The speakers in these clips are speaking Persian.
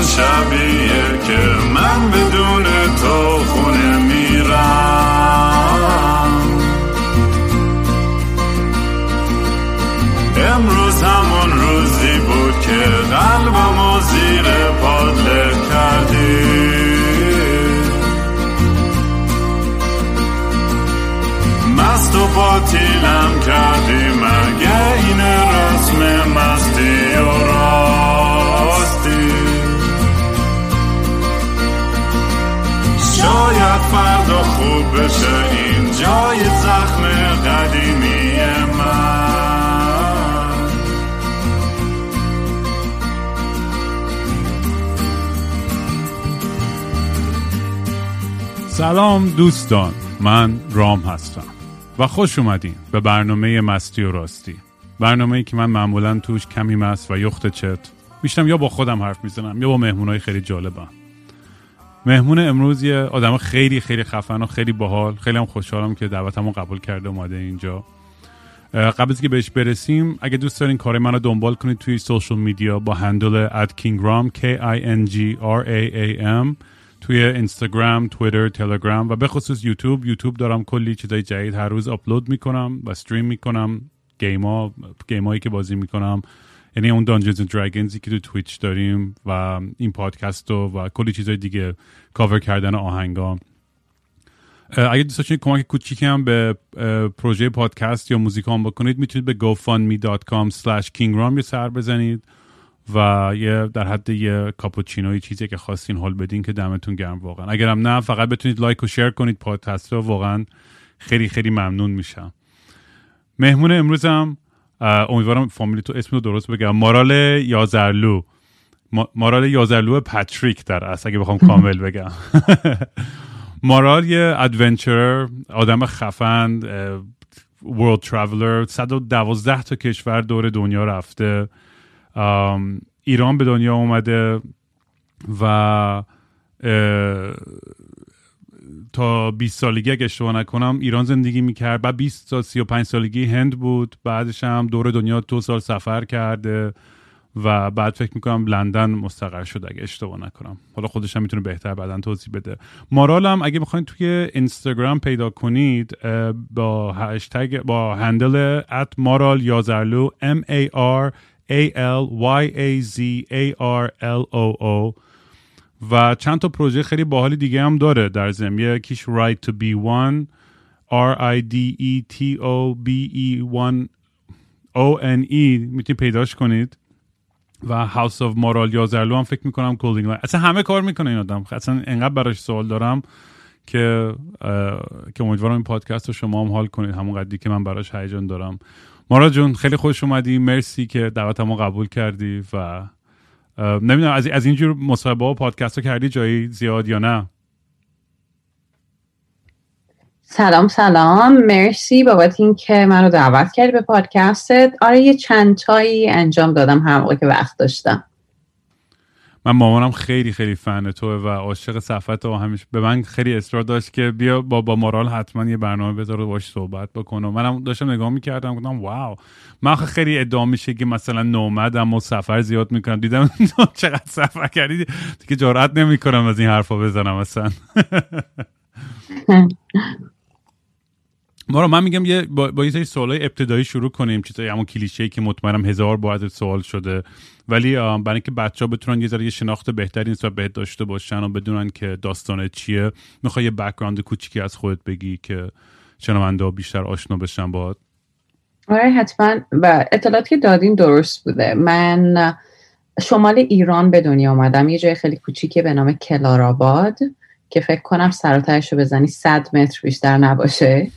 همون شبیه که من بدون بشه این جای زخم قدیمی سلام دوستان من رام هستم و خوش اومدین به برنامه مستی و راستی. برنامه ای که من معمولا توش کمی مست و یخت چت میشتم یا با خودم حرف می‌زنم یا با مهمونای خیلی جالبم. مهمون امروز یه آدم خیلی خیلی خفن و خیلی باحال خیلی هم خوشحالم که دعوتمو قبول کرده اومده اینجا. قبل از که بهش برسیم اگه دوست دارین کار منو دنبال کنید توی social media با handle kingram k i n g r a a m توی اینستاگرام، تویتر، تلگرام و به خصوص یوتیوب. یوتیوب دارم کلی چیزای جدید هر روز آپلود می‌کنم و stream می‌کنم. game ا game ایی که بازی می‌کنم. یعنی اون Dungeons و Dragons ی که تو Twitch داریم و این پادکست و, و کلی چیزای دیگه کاور کردن آهنگا. اگه دوست داشتین کمک کوچیکی هم به پروژه پادکست یا music ام بکنید می‌تونید به gofundme.com slash kingram یه سر بزنید و یه در حد یه کاپوچینوی چیزی که خواستین حال بدین که دمتون گرم واقعا. اگرم نه فقط بتونید like و share کنید پادکست رو واقعا خیلی خیلی ممنون میشم. مهمون امروزم امیدوارم فامیلی تو اسم رو درست بگم مارال یازرلو. مارال یازرلو پاتریک در اصل اگه بخوام کامل بگم. مارال یه adventurer آدم خفن world traveler 112 تا کشور دور دنیا رفته. ایران به دنیا اومده و تا 20 سالگی اگه اشتباه نکنم ایران زندگی می‌کرد. بعد 20 تا 35 سالگی هند بود. بعدش هم دور دنیا دو سال سفر کرده و بعد فکر می‌کنم لندن مستقر شد اگه اشتباه نکنم. حالا خودش هم می‌تونه بهتر بعدا توضیح بده. مارال هم اگه بخواید توی اینستاگرام پیدا کنید با هشتگ با هندل ات مارال یازرلو M A R A L Y A Z A R L O O و چند تا پروژه خیلی باحالی دیگه هم داره در ضمن یکیش Right to be one R I D E T O B E 1 O N E می‌تونید پیداش کنید. و House of مارال یازرلو هم فکر می‌کنم line اصلا همه کار می‌کنه این آدم. اصلا انقدر براش سوال دارم که که امیدوارم این پادکست رو شما هم حال کنید. همون قدری که من براش هیجان دارم. مارال جون خیلی خوش اومدی. مرسی که دعوتمو قبول کردی و نمی‌دونم از از اینجور مصاحبه و پادکست رو کردی جایی زیاد یا نه؟ سلام سلام. مرسی بابت این که منو دعوت کردی به پادکستت. آره یه چند تایی انجام دادم هر موقع که وقت داشتم. من مامانم خیلی خیلی فن توه و عاشق صفت و همیشه به من خیلی اصرار داشت که بیا با با مارال حتما یه برنامه بذاره باش صحبت بکنم منم داشتم نگاه می‌کردم گفتم واو. من خیلی ادعا میشه که مثلا نومدم و سفر زیاد می‌کنم. دیدم چقدر سفر کردی؟ دیگه جرئت نمی‌کنم از این حرفا بزنم اصلا. ما من میگم یه با, با یه سری سوالای ابتدایی شروع کنیم چیزای همون کلیشه که مطمئنم هزار بار سوال شده. ولی برای اینکه بچه ها بتونن یه ذره یه شناخت بهتری نسبت بهت داشته باشن و بدونن که داستان چیه می‌خوای یه بک‌گراند کوچیکی از خودت بگی که شنونده بیشتر آشنا بشن باهات. آره حتما. و اطلاعاتی که دادین درست بوده. من شمال ایران به دنیا آمدم یه جای خیلی کوچیکی به نام کلاراباد که فکر کنم سراترش رو بزنی 100 متر بیشتر نباشه.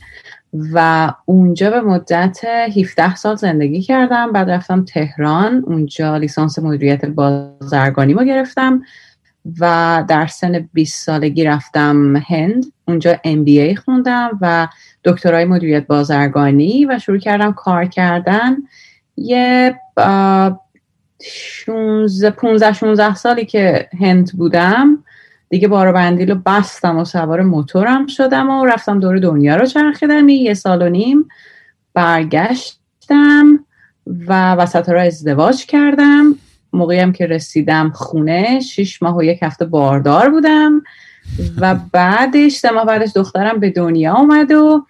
و اونجا به مدت 17 سال زندگی کردم. بعد رفتم تهران اونجا لیسانس مدیریت بازرگانی ما گرفتم و در سن 20 سالگی رفتم هند. اونجا MBA خوندم و دکترای مدیریت بازرگانی و شروع کردم کار کردن. یه 16 15 16 سالی که هند بودم دیگه بارو بندیل رو بستم و سوار موتورم شدم و رفتم دور دنیا رو چرخیدم. یه سال و نیم برگشتم و وسط را ازدواج کردم. موقعی هم که رسیدم خونه شیش ماه و یک هفته باردار بودم و بعدش سه ماه بعدش دخترم به دنیا اومد و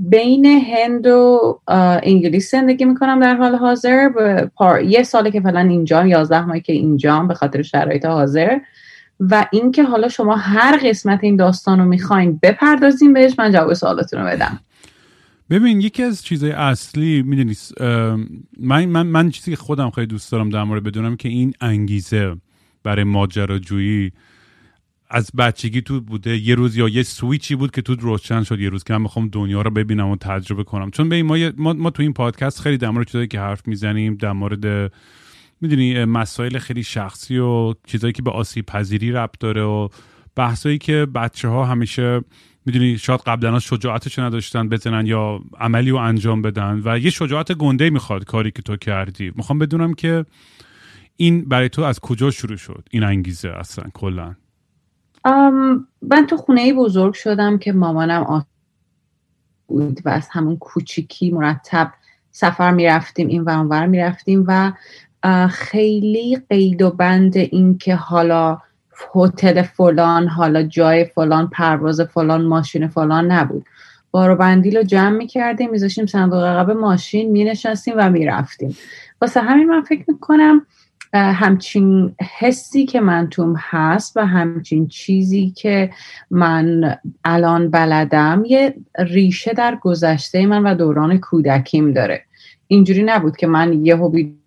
بین هند و انگلیس زندگی می‌کنم در حال حاضر. یه ساله که فعلا اینجام یازده ماهی که اینجام به خاطر شرایط حاضر. و اینکه حالا شما هر قسمت این داستان رو می‌خواین بپردازیم بهش من جواب سوالتون رو بدم. ببین یکی از چیزهای اصلی می‌دونی من, من, من چیزی که خودم خیلی دوست دارم در مورد بدونم که این انگیزه برای ماجراجویی از بچگی تو بوده. یه روز یا یه سویچی بود که تو روشن شد یه روز که من می‌خوام دنیا رو ببینم و تجربه کنم. چون به ما, ما, ما تو این پادکست خیلی در مورد چیزایی که حرف می‌زنیم در مورد می‌دونی مسائل خیلی شخصی و چیزایی که به آسیب پذیری ربط داره و بحثایی که بچه ها همیشه می‌دونی شاید قبلا شجاعتش نداشتن بزنن یا عملی رو انجام بدن و یه شجاعت گنده می‌خواد کاری که تو کردی. می‌خوام بدونم که این برای تو از کجا شروع شد؟ این انگیزه اصلا کلا. من تو خونه بزرگ شدم که مامانم بود و از همون کوچیکی مرتب سفر می‌رفتیم این و اونور می‌رفتیم و خیلی قید و بند این که حالا هتل فلان حالا جای فلان پرواز فلان ماشین فلان نبود. بارو بندیل رو جمع می‌کردیم میذاشیم صندوق عقب ماشین مینشستیم و می‌رفتیم. واسه همین من فکر می‌کنم همچین حسی که من توم هست و همچین چیزی که من الان بلدم یه ریشه در گذشته من و دوران کودکیم داره. اینجوری نبود که من یه هوبی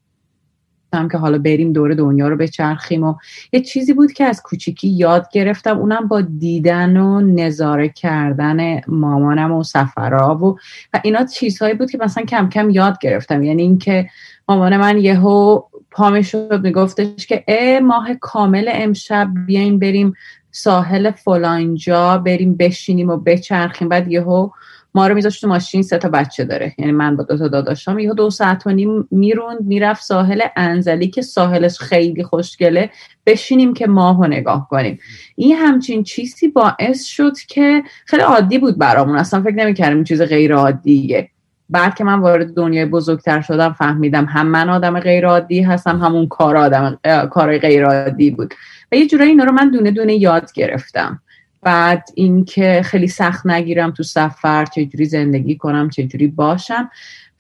که حالا بریم دور دنیا رو بچرخیم و یه چیزی بود که از کوچیکی یاد گرفتم. اونم با دیدن و نظاره کردن مامانم و سفرها و, و اینا چیزهایی بود که مثلا کم کم یاد گرفتم. یعنی اینکه مامان من یهو پا شد میگفتش که اه ماه کامل امشب بیاین بریم ساحل فلانجا بریم بشینیم و بچرخیم. بعد یهو ما رو میذاشت تو ماشین سه تا بچه داره. یعنی من با دو تا داداشام. یهو دو ساعت و نیم می‌روند می‌رفت ساحل انزلی که ساحلش خیلی خوشگله. بشینیم که ماه رو نگاه کنیم. این همچین چیزی باعث شد که خیلی عادی بود برامون. اصلا فکر نمی‌کردم این چیز غیر عادیه بعد که من وارد دنیای بزرگتر شدم فهمیدم هم من آدم غیر عادی هستم همون کار آدم کارای غیر عادی بود. و یه جورایی اینا رو من دونه دونه یاد گرفتم. بعد اینکه خیلی سخت نگیرم تو سفر چجوری زندگی کنم چجوری باشم.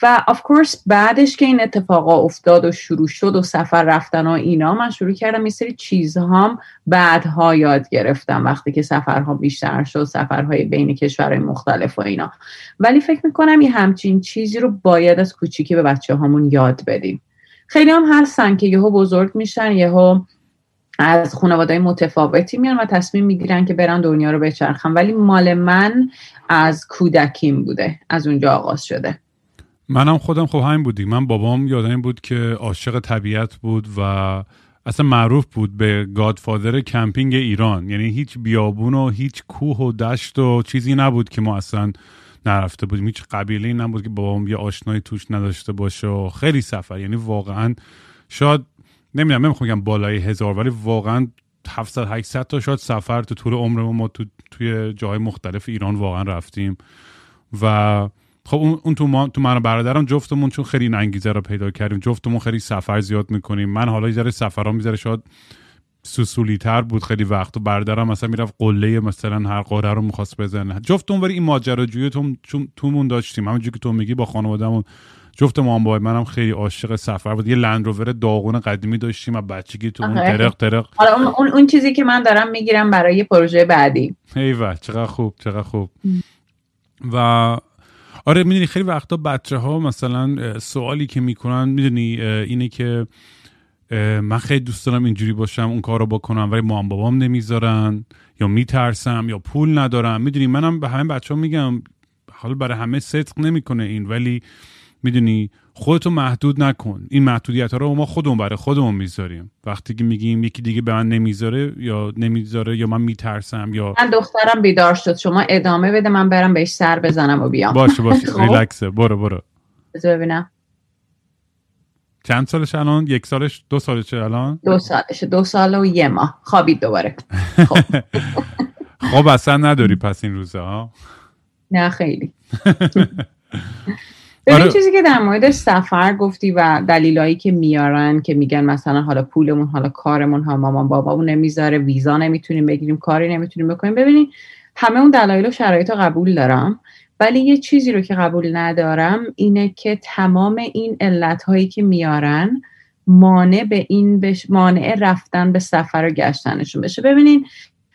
و آف کورس بعدش که این اتفاقا افتاد و شروع شد و سفر رفتن و اینا من شروع کردم یه سری چیزهام بعدها یاد گرفتم وقتی که سفرها بیشتر شد سفرهای بین کشورهای مختلف و اینا. ولی فکر می‌کنم یه همچین چیزی رو باید از کوچیکی به بچه هامون یاد بدیم. خیلی هم هستن که یهو بزرگ میشن یهو از خانواده متفاوتی میان و تصمیم می‌گیرن که برن دنیا رو بچرخن. ولی مال من از کودکیم بوده از اونجا آغاز شده. منم خودم خب همین بودی. من بابام یادم بود که عاشق طبیعت بود و اصلا معروف بود به گادفادر کمپینگ ایران. یعنی هیچ بیابون و هیچ کوه و دشت و چیزی نبود که ما اصلا نرفته بودیم. هیچ قبیله نبود که بابام یه آشنایی توش نداشته باشه و خیلی سفر. یعنی واقعا شاید نمی‌دونم نمی‌خوام بگم بالای هزار ولی واقعا 700 800 تا شاید سفر تو طول عمرمون ما تو توی جای مختلف ایران واقعا رفتیم. و خب اون, تو, ما، تو من و برادرم جفتمون چون خیلی انگیزه رو پیدا کردیم جفتمون خیلی سفر زیاد می‌کنیم. من حالا یه سفرام می‌ذاره شاید سوسولی تر بود خیلی وقت. و برادرم مثلا می‌رفت قله مثلا هر قاره رو می‌خواست بزنه. جفتمون ولی این ماجراجویی تو تومون داشتیم. همونجوری که تو میگی با خانوادهمون. جفت ما با منم خیلی عاشق سفر بود. یه لندروور داغون قدیمی داشتیم و بچگی تو اون ترق ترق. حالا اون, اون چیزی که من دارم می‌گیرم برای پروژه بعدی. ایوه چقدر خوب چقدر خوب. و آره می‌دونی خیلی وقتا بچه ها مثلا سوالی که می‌کنن می‌دونی اینه که من خیلی دوست دارم اینجوری باشم اون کار رو بکنم ولی مام بابام نمی‌ذارن یا میترسم یا پول ندارم. می‌دونی منم به همه بچه ها میگم حالا برای همه صدق نمی‌کنه این ولی می‌دونی خودتو محدود نکن. این محدودیت ها رو ما خودمون برای خودمون می‌ذاریم. وقتی که میگیم یکی دیگه به من نمی‌ذاره یا نمی‌ذاره یا من میترسم یا من دخترم بیدار شد. شما ادامه بده من برم بهش سر بزنم و بیام. باشه باشه. خب. ریلکسه. برو برو. ببینم. چند سالش الان؟ یک سالش؟ دو سالشه الان؟ دو سالش. دو سال و یه ماه. خوابید دوباره. خب. خب اصلا نداری پس این روزه ها؟ نه خیلی. ببین آره. چیزی که در مورد سفر گفتی و دلیلایی که میارن که میگن مثلا حالا پولمون حالا کارمون ها مامان بابامون نمی‌ذاره ویزا نمی‌تونیم بگیریم کاری نمی‌تونیم بکنیم ببینید همه اون دلایل و شرایط رو قبول دارم ولی یه چیزی رو که قبول ندارم اینه که تمام این علت هایی که میارن مانع به این بش... مانع رفتن به سفر و گشتنشون بشه ببینین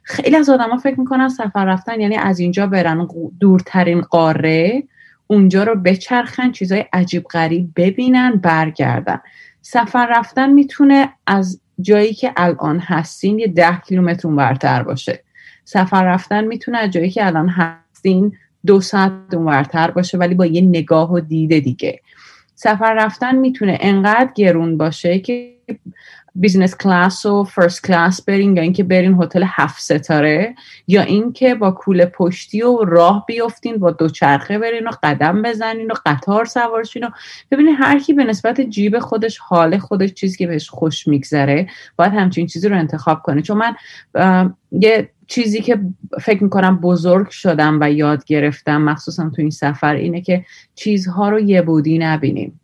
خیلی از آدما فکر می‌کنن سفر رفتن یعنی از اینجا برن دورترین قاره اونجا رو بچرخن چیزای عجیب غریب ببینن برگردن. سفر رفتن می‌تونه از جایی که الان هستین یه ده کیلومتر اونورتر باشه. سفر رفتن می‌تونه از جایی که الان هستین دو ساعت اونورتر باشه ولی با یه نگاه و دیده دیگه. سفر رفتن می‌تونه انقدر گرون باشه که business class و first class برین یا اینکه برین هتل هفت ستاره یا اینکه با کوله پشتی و راه بیفتین با دوچرخه برین و قدم بزنین و قطار سوارشین و ببینید هر کی به نسبت جیب خودش حال خودش چیزی که بهش خوش میگذره باید همچین چیزی رو انتخاب کنه. چون من یه چیزی که فکر می‌کنم بزرگ شدم و یاد گرفتم مخصوصا تو این سفر اینه که چیزها رو یه بودی نبینیم.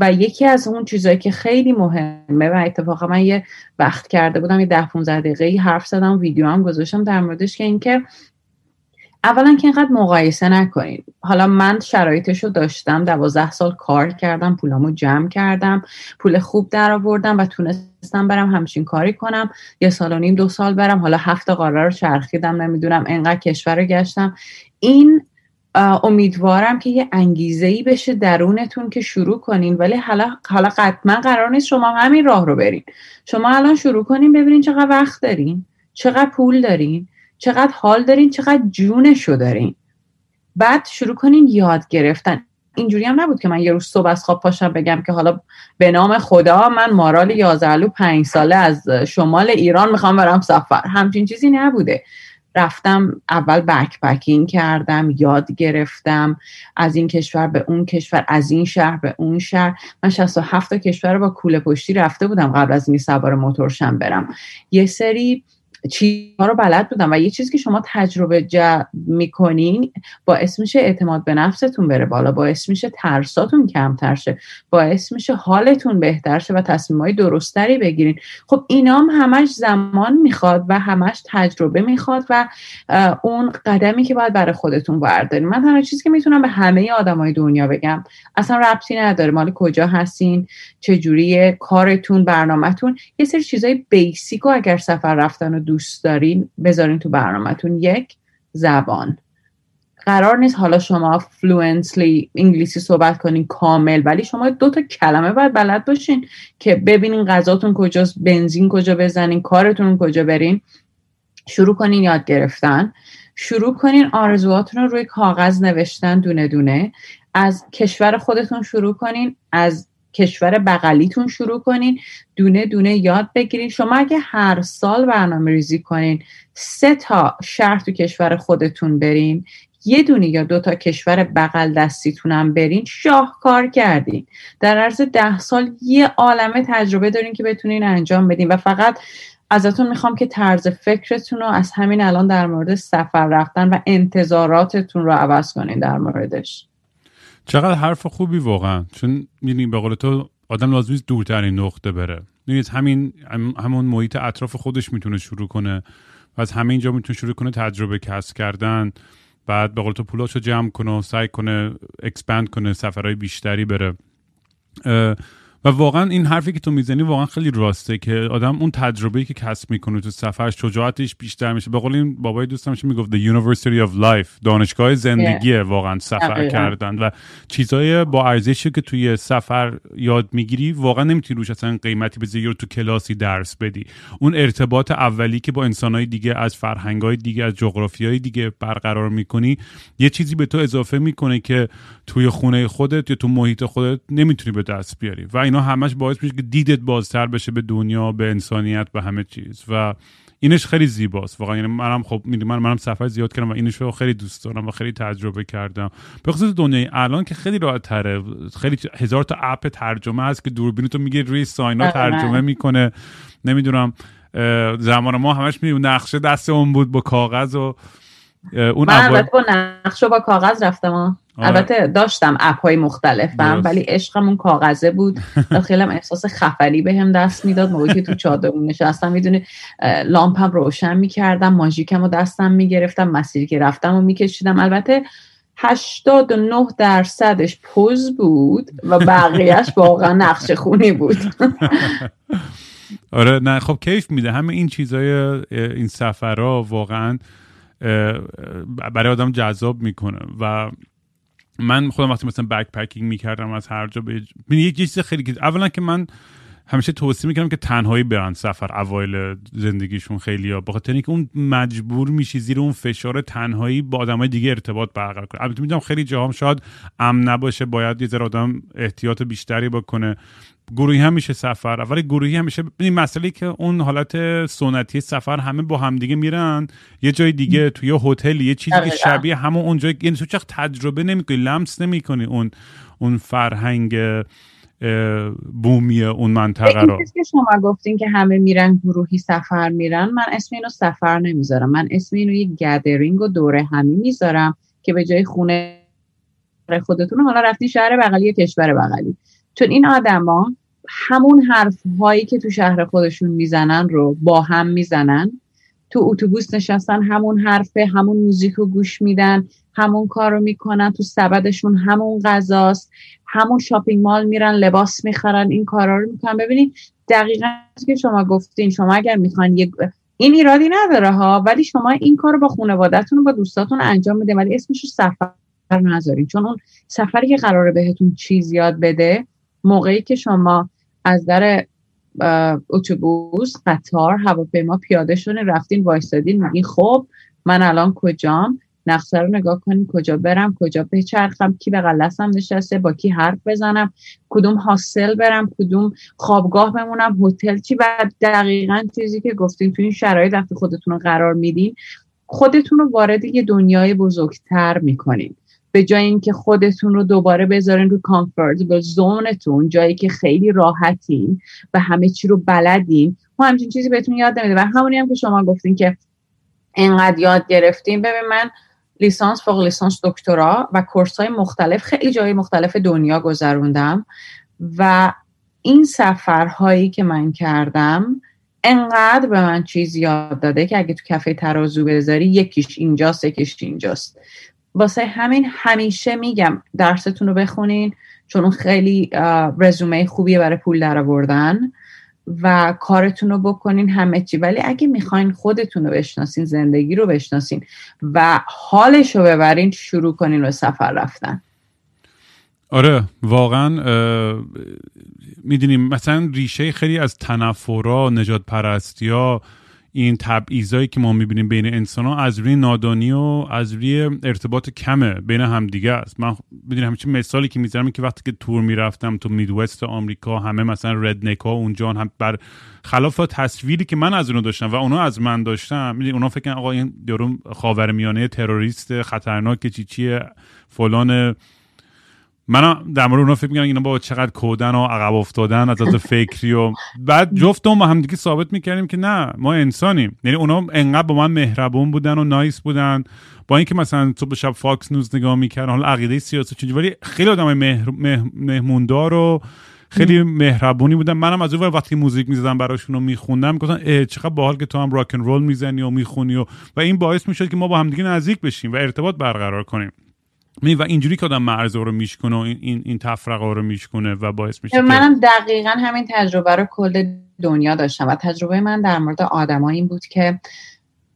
و یکی از اون چیزهایی که خیلی مهمه و اتفاقا من یه وقت کرده بودم یه ده 15 دقیقه حرف زدم ویدیو هم گذاشتم در موردش که اینکه اولا که اینقدر مقایسه نکنید حالا من شرایطش رو داشتم دوازده سال کار کردم پولامو جمع کردم پول خوب در آوردم و تونستم برم همچین کاری کنم. یه سال و نیم دو سال برم حالا هفت قاره رو چرخیدم نمی‌دونم انقدر کشور رو گشتم. این امیدوارم که یه انگیزه ای بشه درونتون که شروع کنین ولی حالا حالا قطعا قرار نیست شما همین راه رو برین. شما الان شروع کنین ببینین چقدر وقت دارین چقدر پول دارین چقدر حال دارین چقدر جونشو دارین. بعد شروع کنین یاد گرفتن. اینجوری هم نبود که من یه روز صبح از خواب پاشم بگم که حالا به نام خدا من مارال یازلو پنج ساله از شمال ایران می‌خوام برم سفر. همچین چیزی نبوده. رفتم اول بکپکینگ کردم یاد گرفتم از این کشور به اون کشور از این شهر به اون شهر. من 67 تا کشور رو با کوله پشتی رفته بودم قبل از این سوار موتورشم برم. یه سری چیزها رو بلد بودم و یه چیزی که شما تجربه جا می‌کنین باعث میشه اعتماد به نفستون بره بالا باعث میشه ترساتون کمتر شه باعث میشه حالتون بهتر شه و تصمیمهای درستری بگیرین. خب اینام همش زمان می‌خواد و همش تجربه می‌خواد و اون قدمی که باید برای خودتون بردارین. من تنها چیزی که می‌تونم به همه آدمای دنیا بگم اصلا ربطی نداره مال کجا هستین چجوری کارتون برنامهتون یه سری چیزای basic و اگر سفر رفتن و دوست دارین بذارین تو برنامهتون. یک زبان. قرار نیست حالا شما fluently انگلیسی صحبت کنین کامل ولی شما دو تا کلمه باید بلد باشین که ببینین غذاتون کجاست بنزین کجا بزنین کارتون کجا برین. شروع کنین یاد گرفتن. شروع کنین آرزوهاتون رو روی کاغذ نوشتن دونه دونه. از کشور خودتون شروع کنین از کشور بغلیتون شروع کنین دونه دونه یاد بگیرین. شما اگه هر سال برنامه ریزی کنین سه تا شهر تو کشور خودتون برین یه دونه یا دو تا کشور بغل دستیتونم برین شاهکار کردین. در عرض ده سال یه عالمه تجربه دارین که بتونین انجام بدین و فقط ازتون می‌خوام که طرز فکرتون رو از همین الان در مورد سفر رفتن و انتظاراتتون رو عوض کنین در موردش. چقدر حرف خوبی واقعا. چون می‌دونی به قول تو آدم لازم دورترین نقطه بره. می‌دونید همین همون محیط اطراف خودش می‌تونه شروع کنه و از همه اینجا می‌تونه شروع کنه تجربه کسب کردن. بعد به قول تو پولاشو جمع کنه و سعی کنه اکسپند کنه سفرهای بیشتری بره. و واقعا این حرفی که تو می‌زنی واقعا خیلی راسته که آدم اون تجربه که کسب می‌کنه تو سفرش شجاعتش بیشتر میشه. به قول این بابای دوستم می‌گفت؟ The university of life دانشگاه زندگیه واقعا سفر کردن. و چیزای با ارزشی که توی سفر یاد می‌گیری واقعا نمی‌تونی روش اصلا قیمتی بذاری رو تو کلاسی درس بدی. اون ارتباط اولی که با انسانهای دیگه از فرهنگای دیگه از جغرافیای دیگه برقرار می‌کنی یه چیزی به تو اضافه می‌کنه که توی خونه خودت یا تو محیط خودت نمی‌تونی به دست بیاری. و اینا همش باعث میشه که دیدت بازتر بشه به دنیا به انسانیت به همه چیز. و اینش خیلی زیباست. واقعا یعنی منم خب من منم سفر زیاد کردم و اینش رو خیلی دوست دارم و خیلی تجربه کردم. به خصوص دنیای الان که خیلی راحت تره خیلی هزار تا اپ ترجمه هست که دوربین تو میگه روی ساینا ترجمه می‌کنه. نمی‌دونم زمان ما همش می نقشه دست اون بود با کاغذ و اون من البته با نقش و با کاغذ رفتم آره. البته داشتم اپ های مختلف ولی عشقمون کاغذه بود. خیلی هم احساس خفری به هم دست می‌داد. موقعی که تو چادرمون نشستم می‌دونی لامپم روشن می‌کردم ماژیکم رو دستم می‌گرفتم مسیری که رفتم و میکشیدم. البته 89 درصدش پوز بود و بقیهش واقعا نقش خونی بود. آره نه خب کیف میده. همه این چیزای این سفرها واقعا برای آدم جذاب می‌کنه. و من خودم وقتی مثلا بک پکینگ می‌کردم از هر جا به یک چیز خیلی اولا که من همیشه توصیه می‌کنم که تنهایی برن سفر اوایل زندگیشون خیلی ها. بخاطر اینکه اون مجبور میشی زیر اون فشار تنهایی با آدمای دیگه ارتباط برقرار کنه البته می‌دونم خیلی جاهام شاید امن نباشه باید یه ذره آدم احتیاط بیشتری بکنه. گروهی هم میشه سفر ولی گروهی هم میشه این مسئله که اون حالت سنتی سفر همه با همدیگه میرن یه جای دیگه توی یه هتل یه چیزی که شبیه همون اون جای یعنی تو تجربه نمی‌کنی لمس نمی‌کنی اون اون فرهنگ بومی اون منطقه رو. که شما گفتین که همه میرن گروهی سفر میرن من اسم اینو سفر نمی‌ذارم. من اسم اینو یه گدرینگ و دوره همی می‌ذارم که به جای خونه خودتون حالا رفتین شهر بغلی کشور بغلی. چون این آدما همون حرف هایی که تو شهر خودشون می‌زنن رو با هم می‌زنن. تو اتوبوس نشستن همون حرفه همون موزیک رو گوش میدن همون کار رو می‌کنن تو سبدشون همون غذاست. همون شاپینگ مال میرن لباس می‌خرن این کارا رو می‌کنن. ببینید دقیقا که شما گفتین شما اگر می‌خوان یه این ایرادی نداره ها ولی شما این کار رو با خانوادهتون و با دوستاتون انجام میده ولی اسمش رو سفر نذارین. چون اون سفری که قراره بهتون چیز یاد بده موقعی که شما از در اتوبوس قطار هواپیما پیاده شدین رفتین وایستادین میگین خب من الان کجام؟ نقشه رو نگاه کنیم کجا برم کجا بچرخم کی به قلسم نشسته با کی حرف بزنم کدوم حاصل برم کدوم خوابگاه بمونم هتل چی؟ و دقیقا چیزی که گفتین تو این شرایط وقتی خودتون رو قرار میدین خودتون رو وارد یه دنیای بزرگتر می‌کنین. به جای اینکه خودتون رو دوباره بذارین رو کامفورت به زونتون جایی که خیلی راحتین و همه چی رو بلدین ما همچین چیزی بهتون یاد نمیده و همونی هم که شما گفتین که انقدر یاد گرفتیم ببین من لیسانس فوق لیسانس دکترا و کورس های مختلف خیلی جای مختلف دنیا گذروندم و این سفرهایی که من کردم انقدر به من چیز یاد داده که اگه تو کفه ترازو بذاری یکیش اینجاست یکیش اینجاست. واسه همین همیشه میگم درستون رو بخونین چون خیلی رزومه خوبیه برای پول در آوردن و کارتون رو بکنین همه چی. ولی اگه می‌خواین خودتون رو بشناسین زندگی رو بشناسین و حالش رو ببرین شروع کنین به سفر رفتن. آره واقعا می‌دونیم مثلا ریشه خیلی از تنفرا نجات پرستی ها این تبعیضایی که ما می‌بینیم بین انسان ها از روی نادانی و از روی ارتباط کمه بین همدیگه است. من می‌دونم همیشه مثالی که می‌ذارم که وقتی که تور می‌رفتم تو میدوست آمریکا همه مثلا ردنک ها اونجا هم بر خلاف تصویری که من از اونو داشتم و اونا از من داشتم می‌دونی اونا فکر آقا این یارو خاورمیانه تروریست خطرناک چی چیه فلان من در مورد اونا فکر می‌کنم اینا با چقدر کودن و عقب افتاده‌ان از فکری و بعد جفت ما همدیگه ثابت می‌کردیم که نه ما انسانیم. یعنی اونا انقدر با من مهربون بودن و nice بودن. با اینکه مثلا صبح شب Fox News نگاه می‌کردن حالا عقیده سیاسی چیزی ولی خیلی آدم مهر... مهموندار و خیلی مهربونی بودن. منم از اون وقتی music می‌زدم براشون رو میخوندم گفتن چقدر باحال که تو هم rock and roll می‌زنی و می‌خونی و و این باعث می‌شد که ما با همدیگه نزدیک بشیم و ارتباط برقرار کنیم. و اینجوری که آدم مرز رو میشکنه و این این تفرقه رو میشکنه و باعث میشه منم دقیقا همین تجربه رو کل دنیا داشتم و تجربه من در مورد آدما این بود که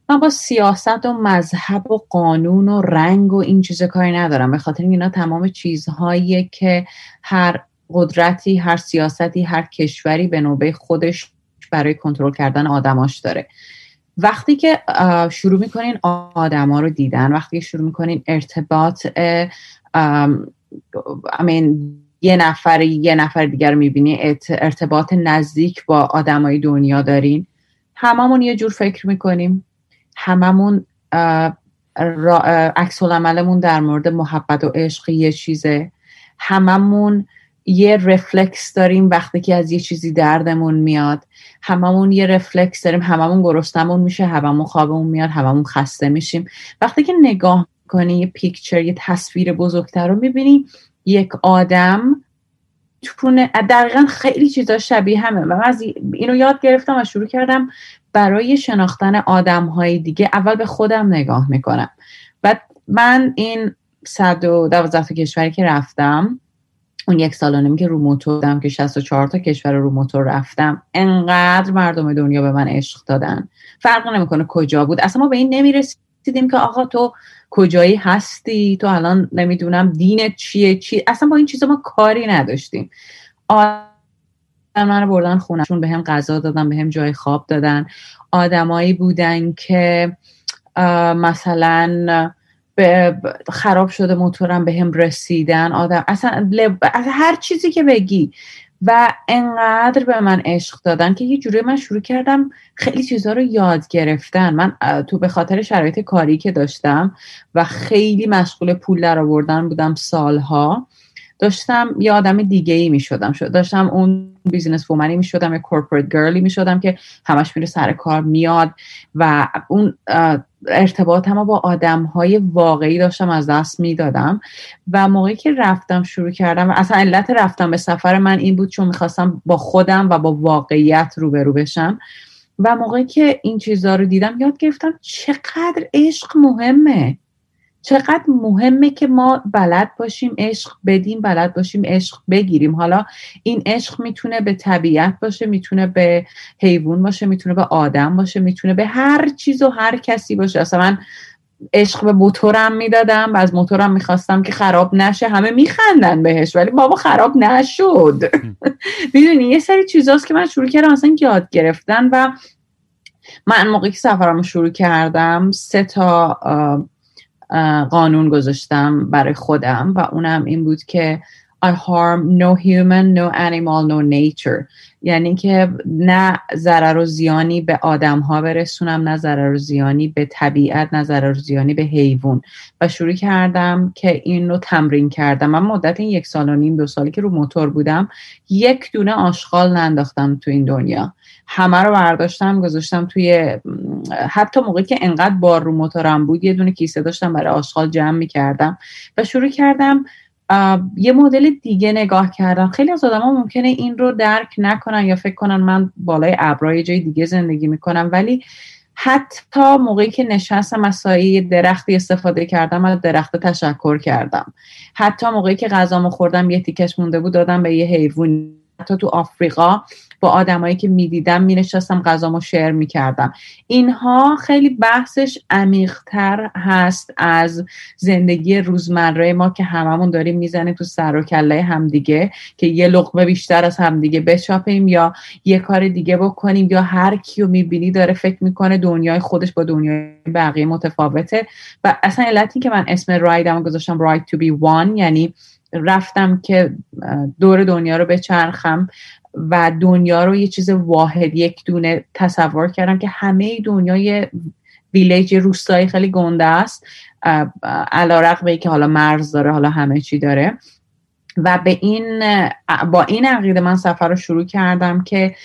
من با سیاست و مذهب و قانون و رنگ و این چیز کاری ندارم. به خاطر اینا تمام چیزهایی که هر قدرتی هر سیاستی هر کشوری به نوبه خودش برای کنترل کردن آدماش داره. وقتی که شروع می‌کنین آدما رو دیدن وقتی که شروع می‌کنین ارتباط امین یه نفر یه نفر دیگر رو می‌بینی ارتباط نزدیک با آدمای دنیا دارین. هممون یه جور فکر می‌کنیم. هممون عکس عملمون در مورد محبت و عشق یه چیزه. هممون یه رفلکس داریم وقتی که از یه چیزی دردمون میاد. هممون یه رفلکس داریم هممون گرسنمون میشه هممون خوابمون میاد هممون خسته میشیم. وقتی که نگاه کنی یه پیکچر یه تصویر بزرگتر رو می‌بینی یک آدم تونه دقیقا خیلی چیزا شبیه همه. و من از اینو یاد گرفتم و شروع کردم برای شناختن آدم های دیگه اول به خودم نگاه می‌کنم. و من این صد و دوازده تا کشوری که رفتم اون یک سال نمی که رو موتور بودم که 64 تا کشور رو موتور رفتم. انقدر مردم دنیا به من عشق دادن. فرق نمی‌کنه کجا بود. اصلا ما به این نمی‌رسیدیم که آقا تو کجایی هستی؟ تو الان نمی‌دونم دینت چیه چی؟ اصلا با این چیزا ما کاری نداشتیم. من رو بردن خونهشون به هم غذا دادن به هم جای خواب دادن. آدمایی بودن که مثلا خراب شده موتورم به هم رسیدن آدم اصلا هر چیزی که بگی و انقدر به من عشق دادن که یه جوری من شروع کردم خیلی چیزها رو یاد گرفتن. من تو به خاطر شرایط کاری که داشتم و خیلی مشغول پول در آوردن بودم سالها داشتم یه آدم دیگه ای می شدم داشتم اون business woman ی می شدم یه corporate girl ی می شدم که همش میره سر کار میاد و اون ارتباط هم با آدم های واقعی داشتم از دست می‌دادم و موقعی که رفتم شروع کردم و اصلا علت رفتم به سفر من این بود چون می‌خواستم با خودم و با واقعیت روبرو بشم و موقعی که این چیزها رو دیدم یاد گرفتم چقدر عشق مهمه. چقدر مهمه که ما بلد باشیم عشق بدیم بلد باشیم عشق بگیریم. حالا این عشق می‌تونه به طبیعت باشه می‌تونه به حیوان باشه می‌تونه به آدم باشه می‌تونه به هر چیز و هر کسی باشه. اصلا من عشق به موتورم می‌دادم و از موتورم می‌خواستم که خراب نشه. همه میخندن بهش ولی بابا خراب نشد. می‌دونی یه سری چیزاست که من شروع کردم اصلا یاد گرفتن و من موقعی که سفرم شروع کردم سه تا قانون گذاشتم برای خودم و اونم این بود که I harm no human, no animal, no nature. یعنی که نه ضرر و زیانی به آدم ها برسونم نه ضرر و زیانی به طبیعت نه ضرر و زیانی به حیوان. و شروع کردم که این رو تمرین کردم. من مدت این یک سال و نیم دو سالی که رو موتور بودم یک دونه آشغال ننداختم تو این دنیا. همه رو برداشتم گذاشتم توی حتی موقعی که انقدر بار رو موتورم بود یه دونه کیسه داشتم برای آشغال جمع می‌کردم و شروع کردم یه مدل دیگه نگاه کردم. خیلی از آدما ممکنه این رو درک نکنن یا فکر کنن من بالای ابرای جای دیگه زندگی می‌کنم. ولی حتی موقعی که نشستم از سایه درختی استفاده کردم از درخت تشکر کردم. حتی موقعی که غذامو خوردم یه تیکش مونده بود دادم به یه حیوان. حتی تو آفریقا با آدمایی که می‌دیدم مینشستم غذامو شیر می‌کردم. اینها خیلی بحثش عمیقتر هست از زندگی روزمره ما که هممون داریم می‌زنیم تو سر و کله همدیگه که یه لقمه بیشتر از همدیگه بچاپیم یا یه کار دیگه بکنیم یا هر کیو می‌بینی داره فکر می‌کنه دنیای خودش با دنیای بقیه متفاوته. و اصلا علتی که من اسم رایدم گذاشتم راید تو بی وان یعنی رفتم که دور دنیا رو بچرخم. و دنیا رو یه چیز واحد یک دونه تصور کردم که همه دنیای ویلیج روستایی خیلی گنده است علا رقم که حالا مرز داره حالا همه چی داره. و به این با این عقیده من سفر رو شروع کردم که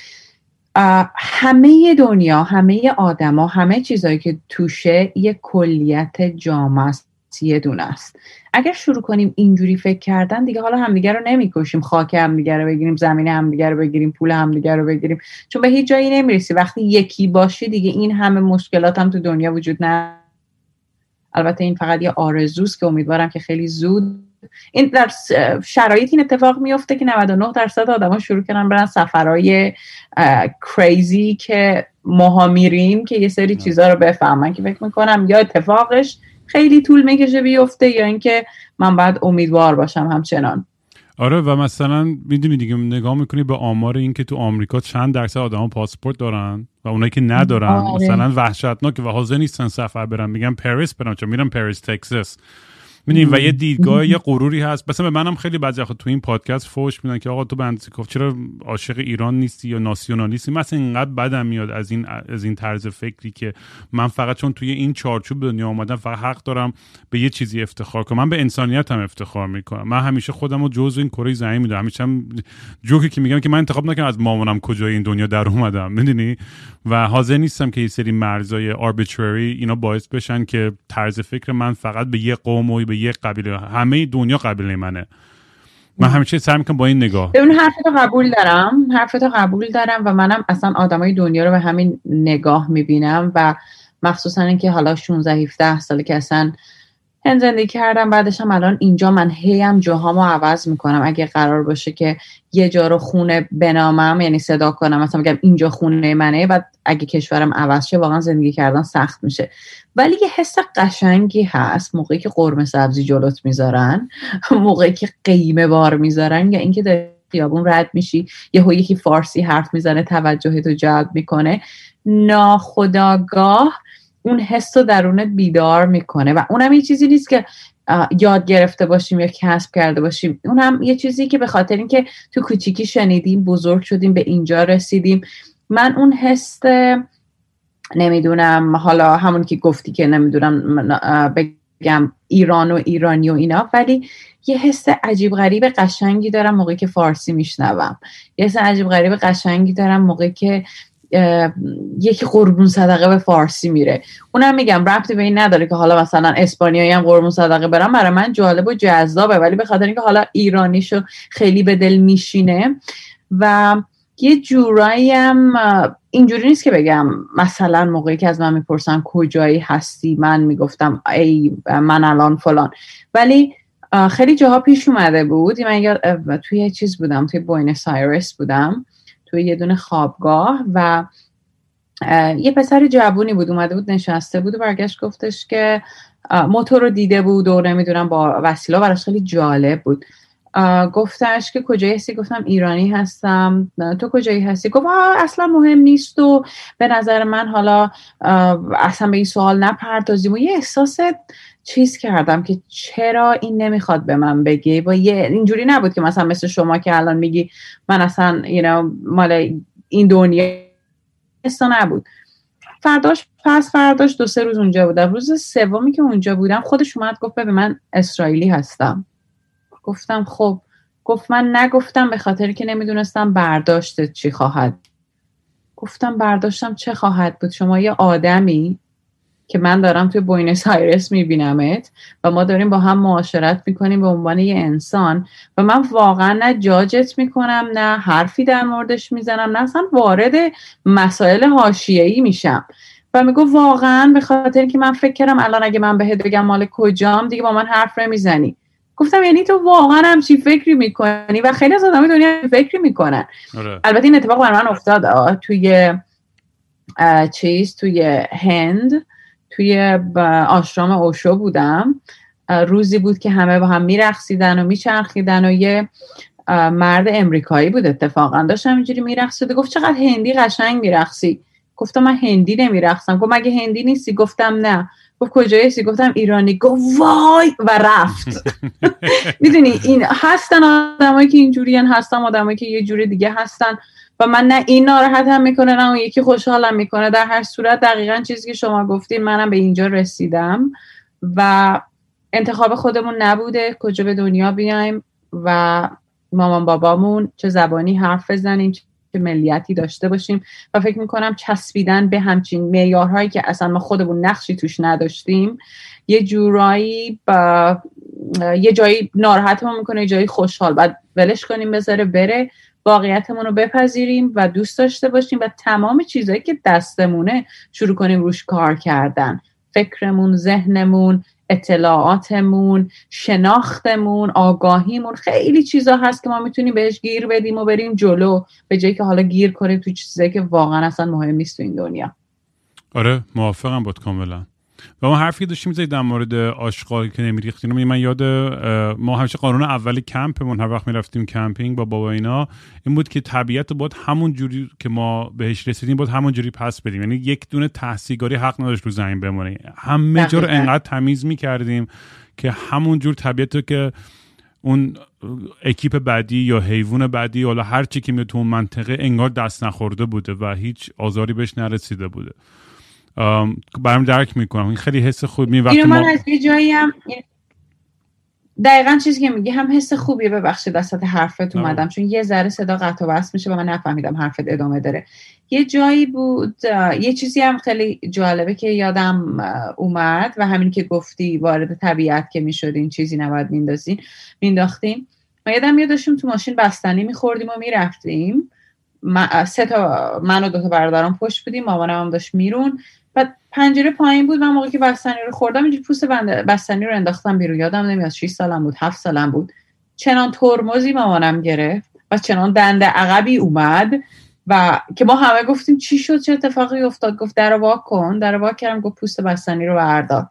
همه دنیا همه آدما همه چیزهایی که توشه یه کلیت جامعه است. یه دونه است. اگر شروع کنیم اینجوری فکر کردن دیگه حالا همدیگه رو نمی‌کشیم. خاک همدیگه رو بگیریم زمین همدیگه رو بگیریم پول همدیگه رو بگیریم. چون به هیچ جایی نمی‌رسی. وقتی یکی باشی دیگه این همه مشکلات هم تو دنیا وجود نه البته این فقط یه آرزوست که امیدوارم که خیلی زود این در شرایط این اتفاق میفته که 99 درصد آدما شروع کردن برن سفرهای کریزی که ماها میریم که یه سری چیزها رو بفهمن. که فکر می‌کنم یا اتفاقش خیلی طول می‌کشه بیفته یا اینکه من باید امیدوار باشم همچنان. آره و مثلا می‌دونی دیگه نگاه می‌کنی به آمار اینکه تو آمریکا چند درصد آدم پاسپورت دارن و اونایی که ندارن آره. مثلا وحشتناک و حاضر نیستن سفر برن. میگن پاریس برن چون میرن پاریس تکساس. می‌دونی و یه دیدگاه یه غروری هست. مثلا به منم خیلی بعضی وقت تو این پادکست فوش میدن که آقا تو بند چرا عاشق ایران نیستی یا ناسیونالیستی؟ مثلا اینقدر بدم میاد از این از این طرز فکری که من فقط چون توی این چارچوب دنیا آمدم فقط حق دارم به یه چیزی افتخار کنم. من به انسانیتم افتخار می‌کنم. من همیشه خودم رو جزء این کره زمین می‌دونم. همیشه هم جوکی که میگم که من انتخاب نکنم از مامانم کجای این دنیا در اومدم. می‌دونی؟ و حاضر نیستم که یه سری مرزای آربیترری اینا باعث بشن که طرز فکر من فقط به یه قوم و به یه قبیله. همه دنیا قبیله منه. من همیشه سعی می‌کنم با این نگاه. اون حرفتو قبول دارم. حرفتو قبول دارم و منم اصلا آدمای دنیا رو به همین نگاه می‌بینم و مخصوصا اینکه حالا 16 17 ساله که اصلا هند زندگی کردم بعدش هم الان اینجا من هیم جاهامو عوض می‌کنم. اگه قرار باشه که یه جا رو خونه بنامم یعنی صدا کنم مثلا بگم اینجا خونه منه و اگه کشورم عوض شه واقعا زندگی کردن سخت میشه. ولی یه حس قشنگی هست موقعی که قرمه سبزی جلوت می‌ذارن موقعی که قیمه بار می‌ذارن یا اینکه در خیابون رد میشی یه یکی فارسی حرف می‌زنه توجهتو جلب می‌کنه ناخداگاه اون حس رو درونت بیدار می‌کنه. و اونم یه چیزی نیست که یاد گرفته باشیم یا کسب کرده باشیم. اون هم یه چیزی که به خاطر اینکه تو کوچیکی شنیدیم بزرگ شدیم به اینجا رسیدیم. من اون حس نمی‌دونم حالا همون که گفتی که نمی‌دونم بگم ایران و ایرانی و اینا ولی یه حس عجیب غریب قشنگی دارم موقعی که فارسی میشنوم. یه حس عجیب غریب قشنگی دارم موقعی که یکی قربون صدقه به فارسی میره. اونم میگم ربطی به این نداره که حالا مثلا اسپانیایی هم قربون صدقه برم برای من جالب و جذابه ولی به خاطر اینکه حالا ایرانیشو خیلی به دل میشینه. و یه جورایی هم اینجوری نیست که بگم مثلا موقعی که از من می‌پرسن کجایی هستی من می‌گفتم ای من الان فلان. ولی خیلی جاها پیش اومده بود. من توی چیز بودم توی بوینس آیرس بودم توی یه دونه خوابگاه و یه پسر جوونی بود اومده بود نشسته بود و برگشت گفتش که موتور رو دیده بود و نمی‌دونم با وسیله براش خیلی جالب بود. گفتش که کجایی هستی؟ گفتم ایرانی هستم. تو کجایی هستی؟ گفت اصلا مهم نیست و به نظر من حالا اصلا به این سوال نپردازیم و یه احساس چیز کردم که چرا این نمی‌خواد به من بگی و یه اینجوری نبود که مثلا مثل شما که الان میگی من اصلا you know, مال این دنیا نبود. فرداش پس فرداش دو سه روز اونجا بودم. روز سومی که اونجا بودم خودش اومد گفت به من اسرائیلی هستم. گفتم خب. گفت من نگفتم به خاطر که نمی‌دونستم برداشت چی خواهد. گفتم برداشتم چه خواهد بود؟ شما یه آدمی که من دارم توی بوینس آیرس میبینمت و ما داریم با هم معاشرت می‌کنیم به عنوان یه انسان و من واقعا نه جاجت می‌کنم نه حرفی در موردش می‌زنم نه اصلا وارد مسائل حاشیه‌ای میشم. و میگو واقعا به خاطر که من فکر کردم الان اگه من بهت بگم مال کجام دیگه با من حرف نمی‌زنی. گفتم یعنی تو واقعا همچی فکری می‌کنی و خیلی از آدم دنیا فکری می‌کنن. آره. البته این اتفاق برای من افتاد توی چیز توی هند توی آشرام اوشو بودم. روزی بود که همه با هم میرقصیدن و میچرخیدن و یه مرد امریکایی بود اتفاقا. داشت همینجوری میرقصید و گفت چقدر هندی قشنگ میرقصی. گفتم من هندی نمیرقصم. گفت مگه هندی نیستی؟ گفتم نه. گفت کجایی هستی؟ گفتم ایرانی. گفت وای! و رفت. می‌دونی این هستن آدمایی که اینجوری هستن آدمایی که یه جوری دیگه هستن. و من نه این ناراحت هم می‌کنه نه اون یکی خوشحالم می‌کنه. در هر صورت دقیقا چیزی که شما گفتین منم به اینجا رسیدم. و انتخاب خودمون نبوده. کجا به دنیا بیایم؟ و مامان بابامون چه زبانی حرف بزنیم چه ملیتی داشته باشیم و فکر می‌کنم چسبیدن به همچین معیارهایی که اصلا ما خودمون نقشی توش نداشتیم یه جورایی با یه جایی ناراحتمون می‌کنه یه جایی خوشحال. بعد ولش کنیم بذاره بره واقعیتمون رو بپذیریم و دوست داشته باشیم و تمام چیزهایی که دستمونه شروع کنیم روش کار کردن. فکرمون ذهنمون اطلاعاتمون شناختمون آگاهیمون خیلی چیزا هست که ما می‌تونیم بهش گیر بدیم و بریم جلو به جایی که حالا گیر کنیم تو چیزایی که واقعا اصلا مهم نیست تو این دنیا. آره موافقم بود کاملا. و ما حرفی داشتیم می‌زنید در مورد آشغال که نمیریختیم من یاد ما همیشه قانون اولی کمپمون هر وقت می‌رفتیم کمپینگ با بابا اینا این بود که طبیعت باید همون جوری که ما بهش رسیدیم باید همون جوری پس بدیم یعنی یک دونه ته سیگاری حق نداشت رو زمین بمونه. همه جا رو انقدر تمیز می‌کردیم که همون جور طبیعت که اون اکیپ بعدی یا حیوان بعدی یا هر چی که میاد تو اون منطقه انگار دست نخورده بوده و هیچ آزاری بهش نرسیده بوده. برام، درک می‌کنم. این خیلی حس خوب می وقتی من از یه جایی هم دقیقا چیزی که میگی هم حس خوبیه ببخشید وسط حرفت اومدم چون یه ذره صدا قطع و بس میشه و من نفهمیدم حرفت ادامه داره. یه جایی بود یه چیزی هم خیلی جالبه که یادم اومد و همین که گفتی وارد طبیعت که می‌شدین چیزی نباید میندازین مینداختیم ما یادم یاد داشتیم تو ماشین بستنی میخوردیم و می‌رفتیم. سه تا من و دو تا برادران پشت بودیم مامانم هم داشت میرون. پنجره پایین بود من موقعی که بستنی رو خوردم اینجوری پوست بستنی رو انداختم بیرون. یادم نمیاد 6 سالم بود 7 سالم بود. چنان ترمزی مامانم گرفت و چنان دنده عقبی اومد و که ما همه گفتیم چی شد چه اتفاقی افتاد؟ گفت در واک کن. در واک کردم گفت پوست بستنی رو بردار.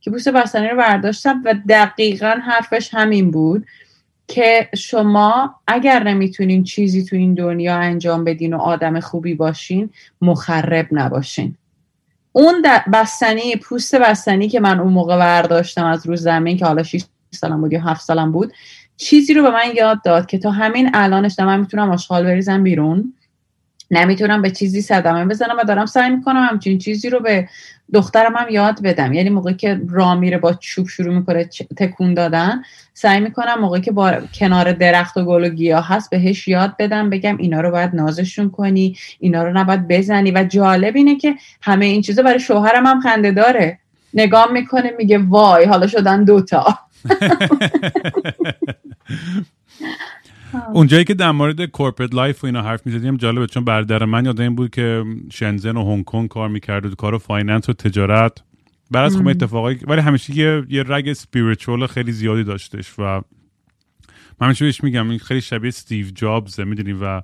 که پوست بستنی رو برداشتم و دقیقا حرفش همین بود که شما اگر نمی‌تونین چیزی تو این دنیا انجام بدین و آدم خوبی باشین مخرب نباشین. اون بستنی پوست بستنی که من اون موقع برداشتم از روز زمین که حالا 6 سالم بود یا 7 سالم بود چیزی رو به من یاد داد که تا همین الانش من می‌تونم آشغال بریزم بیرون. نمی‌تونم به چیزی صدمه بزنم و دارم سعی می‌کنم همچین چیزی رو به دخترم هم یاد بدم. یعنی موقعی که را میره با چوب شروع می‌کنه تکون دادن سعی می‌کنم موقعی که با کنار درخت و گل و گیاه هست بهش یاد بدم بگم اینا رو باید نازشون کنی اینا رو نباید بزنی. و جالب اینه که همه این چیزا برای شوهرم هم خنده داره. نگاه می‌کنه میگه وای حالا شدن دوتا اونجایی که در مورد corporate life و اینا حرف می‌زدیم جالبه چون برادر من یه آدمی بود که شنزن و هنگ کنگ کار می‌کرد و کار finance و تجارت. بعد از خب اتفاقی ولی همیشه یه, یه رگ spiritual خیلی زیادی داشتش و من همیشه بهش میگم این خیلی شبیه استیو جابزه می‌دونی؟ و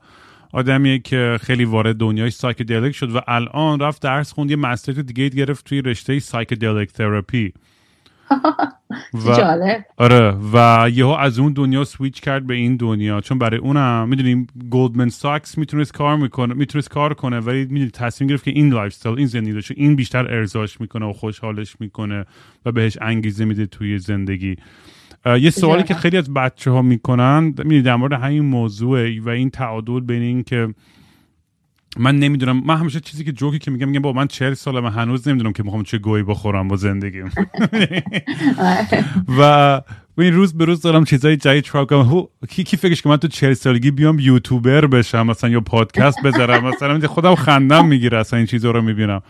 آدمیه که خیلی وارد دنیای psychedelic شد و الان رفت درس خوند یه master دیگه گرفت توی رشته psychedelic therapy و جالب. آره و یهو از اون دنیا سویچ کرد به این دنیا. چون برای اونم می‌دونیم گلدمن ساکس می‌تونست کار می‌کنه می‌تونست کار کنه ولی می‌دونی تصمیم گرفت که این life این زندگی داشته این بیشتر ارضاش می‌کنه و خوشحالش می‌کنه و بهش انگیزه میده توی زندگی. یه سوالی که خیلی از بچه ها می‌کنن می‌دونی در مورد همین موضوع و این تعادل بین این که من نمی‌دونم من همیشه چیزی که جوکی که میگم میگم با من چهل ساله من هنوز نمی‌دونم که می‌خوام چه گهی بخورم با زندگیم. و این روز به روز دارم چیزای جدید try up کنم. کی کی فکرش که من تو چهل سالگی بیام یوتیوبر بشم مثلا یا پادکست بذارم مثلا خودم خندم می‌گیره اصلا این چیزا رو می‌بینم.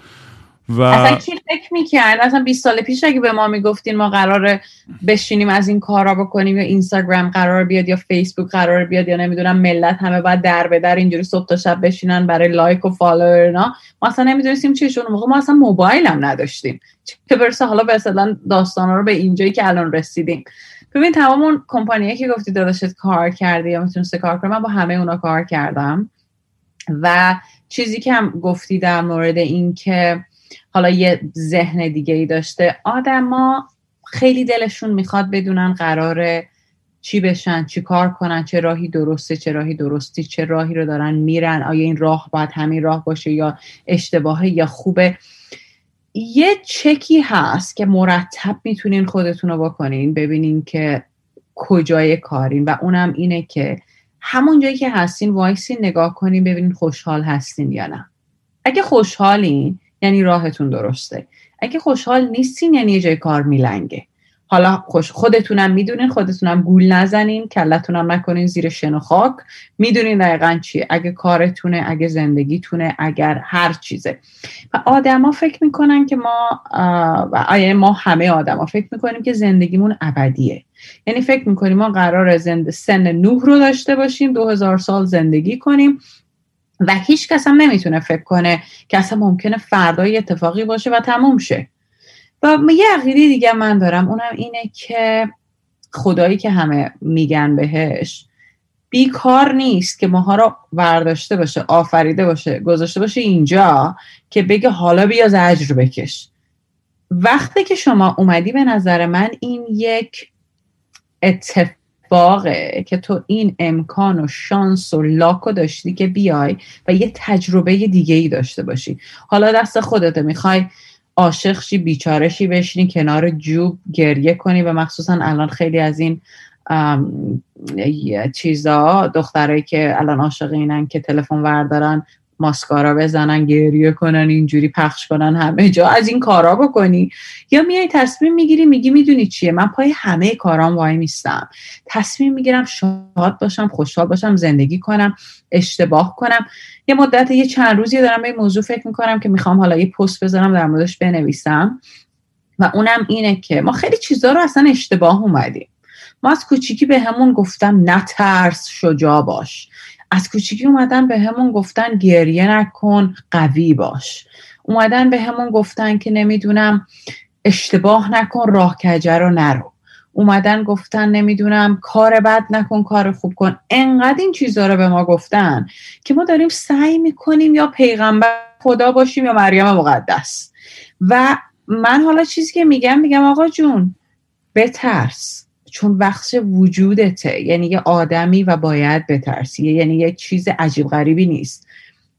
و اصلا کی فکر می‌کرد؟ اصلا 20 سال پیش اگه به ما می‌گفتین ما قرار بشینیم از این کارا بکنیم یا اینستاگرام قرار بیاد یا فیسبوک قرار بیاد یا نمی‌دونم ملت همه باید در به در اینجوری صبح تا شب بشینن برای like و follower نه ما اصلا نمی‌دونستیم چیشون. موقع ما اصلا موبایل هم نداشتیم. چه برسه؟ حالا به اصلا داستانا رو به اینجایی که الان رسیدیم. ببین تمام اون کمپانیایی که گفتی داداشت کار کرده یا می‌تونسته کار کنه من با همه اونا کار کردم. و چیزی که هم گفتی در مورد این که حالا یه ذهن دیگه ای داشته. آدما خیلی دلشون می‌خواد بدونن قراره چی بشن چی کار کنن چه راهی درسته چه راهی درستی چه راهی رو دارن میرن آیا این راه باید همین راه باشه یا اشتباهه یا خوبه. یه چکی هست که مرتب می‌تونین خودتون رو بکنین ببینین که کجای کارین و اونم اینه که همون جایی که هستین وایسین نگاه کنین ببینین خوشحال هستین یا نه. اگه خوشحالین یعنی راهتون درسته. اگه خوشحال نیستین یعنی جای کار میلنگه. حالا خوش خودتونم می‌دونین خودتونم گول نزنین کلتونم نکنین زیر شن و خاک. می‌دونین دقیقا چیه اگه کارتونه اگه زندگیتونه اگر هر چیزه. و آدما فکر می‌کنن که ما یعنی ما همه آدما فکر می‌کنیم که زندگیمون ابدیه. یعنی فکر می‌کنیم ما قرار زند سن نوح رو داشته باشیم دو هزار سال زندگی کنیم. و هیچ کس هم نمی‌تونه فکر کنه که اصلا ممکنه فردای اتفاقی باشه و تموم شه. و یه عقیده دیگه من دارم اونم اینه که خدایی که همه میگن بهش بیکار نیست که ماها رو برداشته باشه آفریده باشه گذاشته باشه اینجا که بگه حالا بیا زجر بکش. وقتی که شما اومدی به نظر من این یک اتفاق اتفاقه که تو این امکان و شانس و لاکو داشتی که بیای و یه تجربه دیگه ای داشته باشی. حالا دست خودته می‌خوای عاشق شی بیچاره شی بشینی کنار جوب گریه کنی و مخصوصا الان خیلی از این چیزا دخترایی که الان عاشق اینن که تلفن وردارن ماسکارا بزنن گریه کنن اینجوری پخش کنن همه جا. از این کارا بکنی. یا میای تصمیم می‌گیری میگی می‌دونی چیه؟ من پای همه کارام وای میستم. تصمیم می‌گیرم شاد باشم خوشحال باشم زندگی کنم اشتباه کنم. یه مدت یه چند روزی دارم به این موضوع فکر می‌کنم که می‌خوام حالا یه پست بذارم در موردش بنویسم. و اونم اینه که ما خیلی چیزا رو اصلا اشتباه اومدیم. ما از کوچیکی به همون گفتم نترس شجاع باش. از کوچیکی اومدن به همون گفتن گریه نکن قوی باش. اومدن به همون گفتن که نمی‌دونم اشتباه نکن راه کجه رو نرو. اومدن گفتن نمی‌دونم کار بد نکن کار خوب کن. انقدر این چیزها رو به ما گفتن که ما داریم سعی می‌کنیم یا پیغمبر خدا باشیم یا مریم مقدس. و من حالا چیزی که میگم میگم آقا جون بترس. چون بخش وجودته. یعنی یه آدمی و باید بترسی. یعنی یه چیز عجیب غریبی نیست.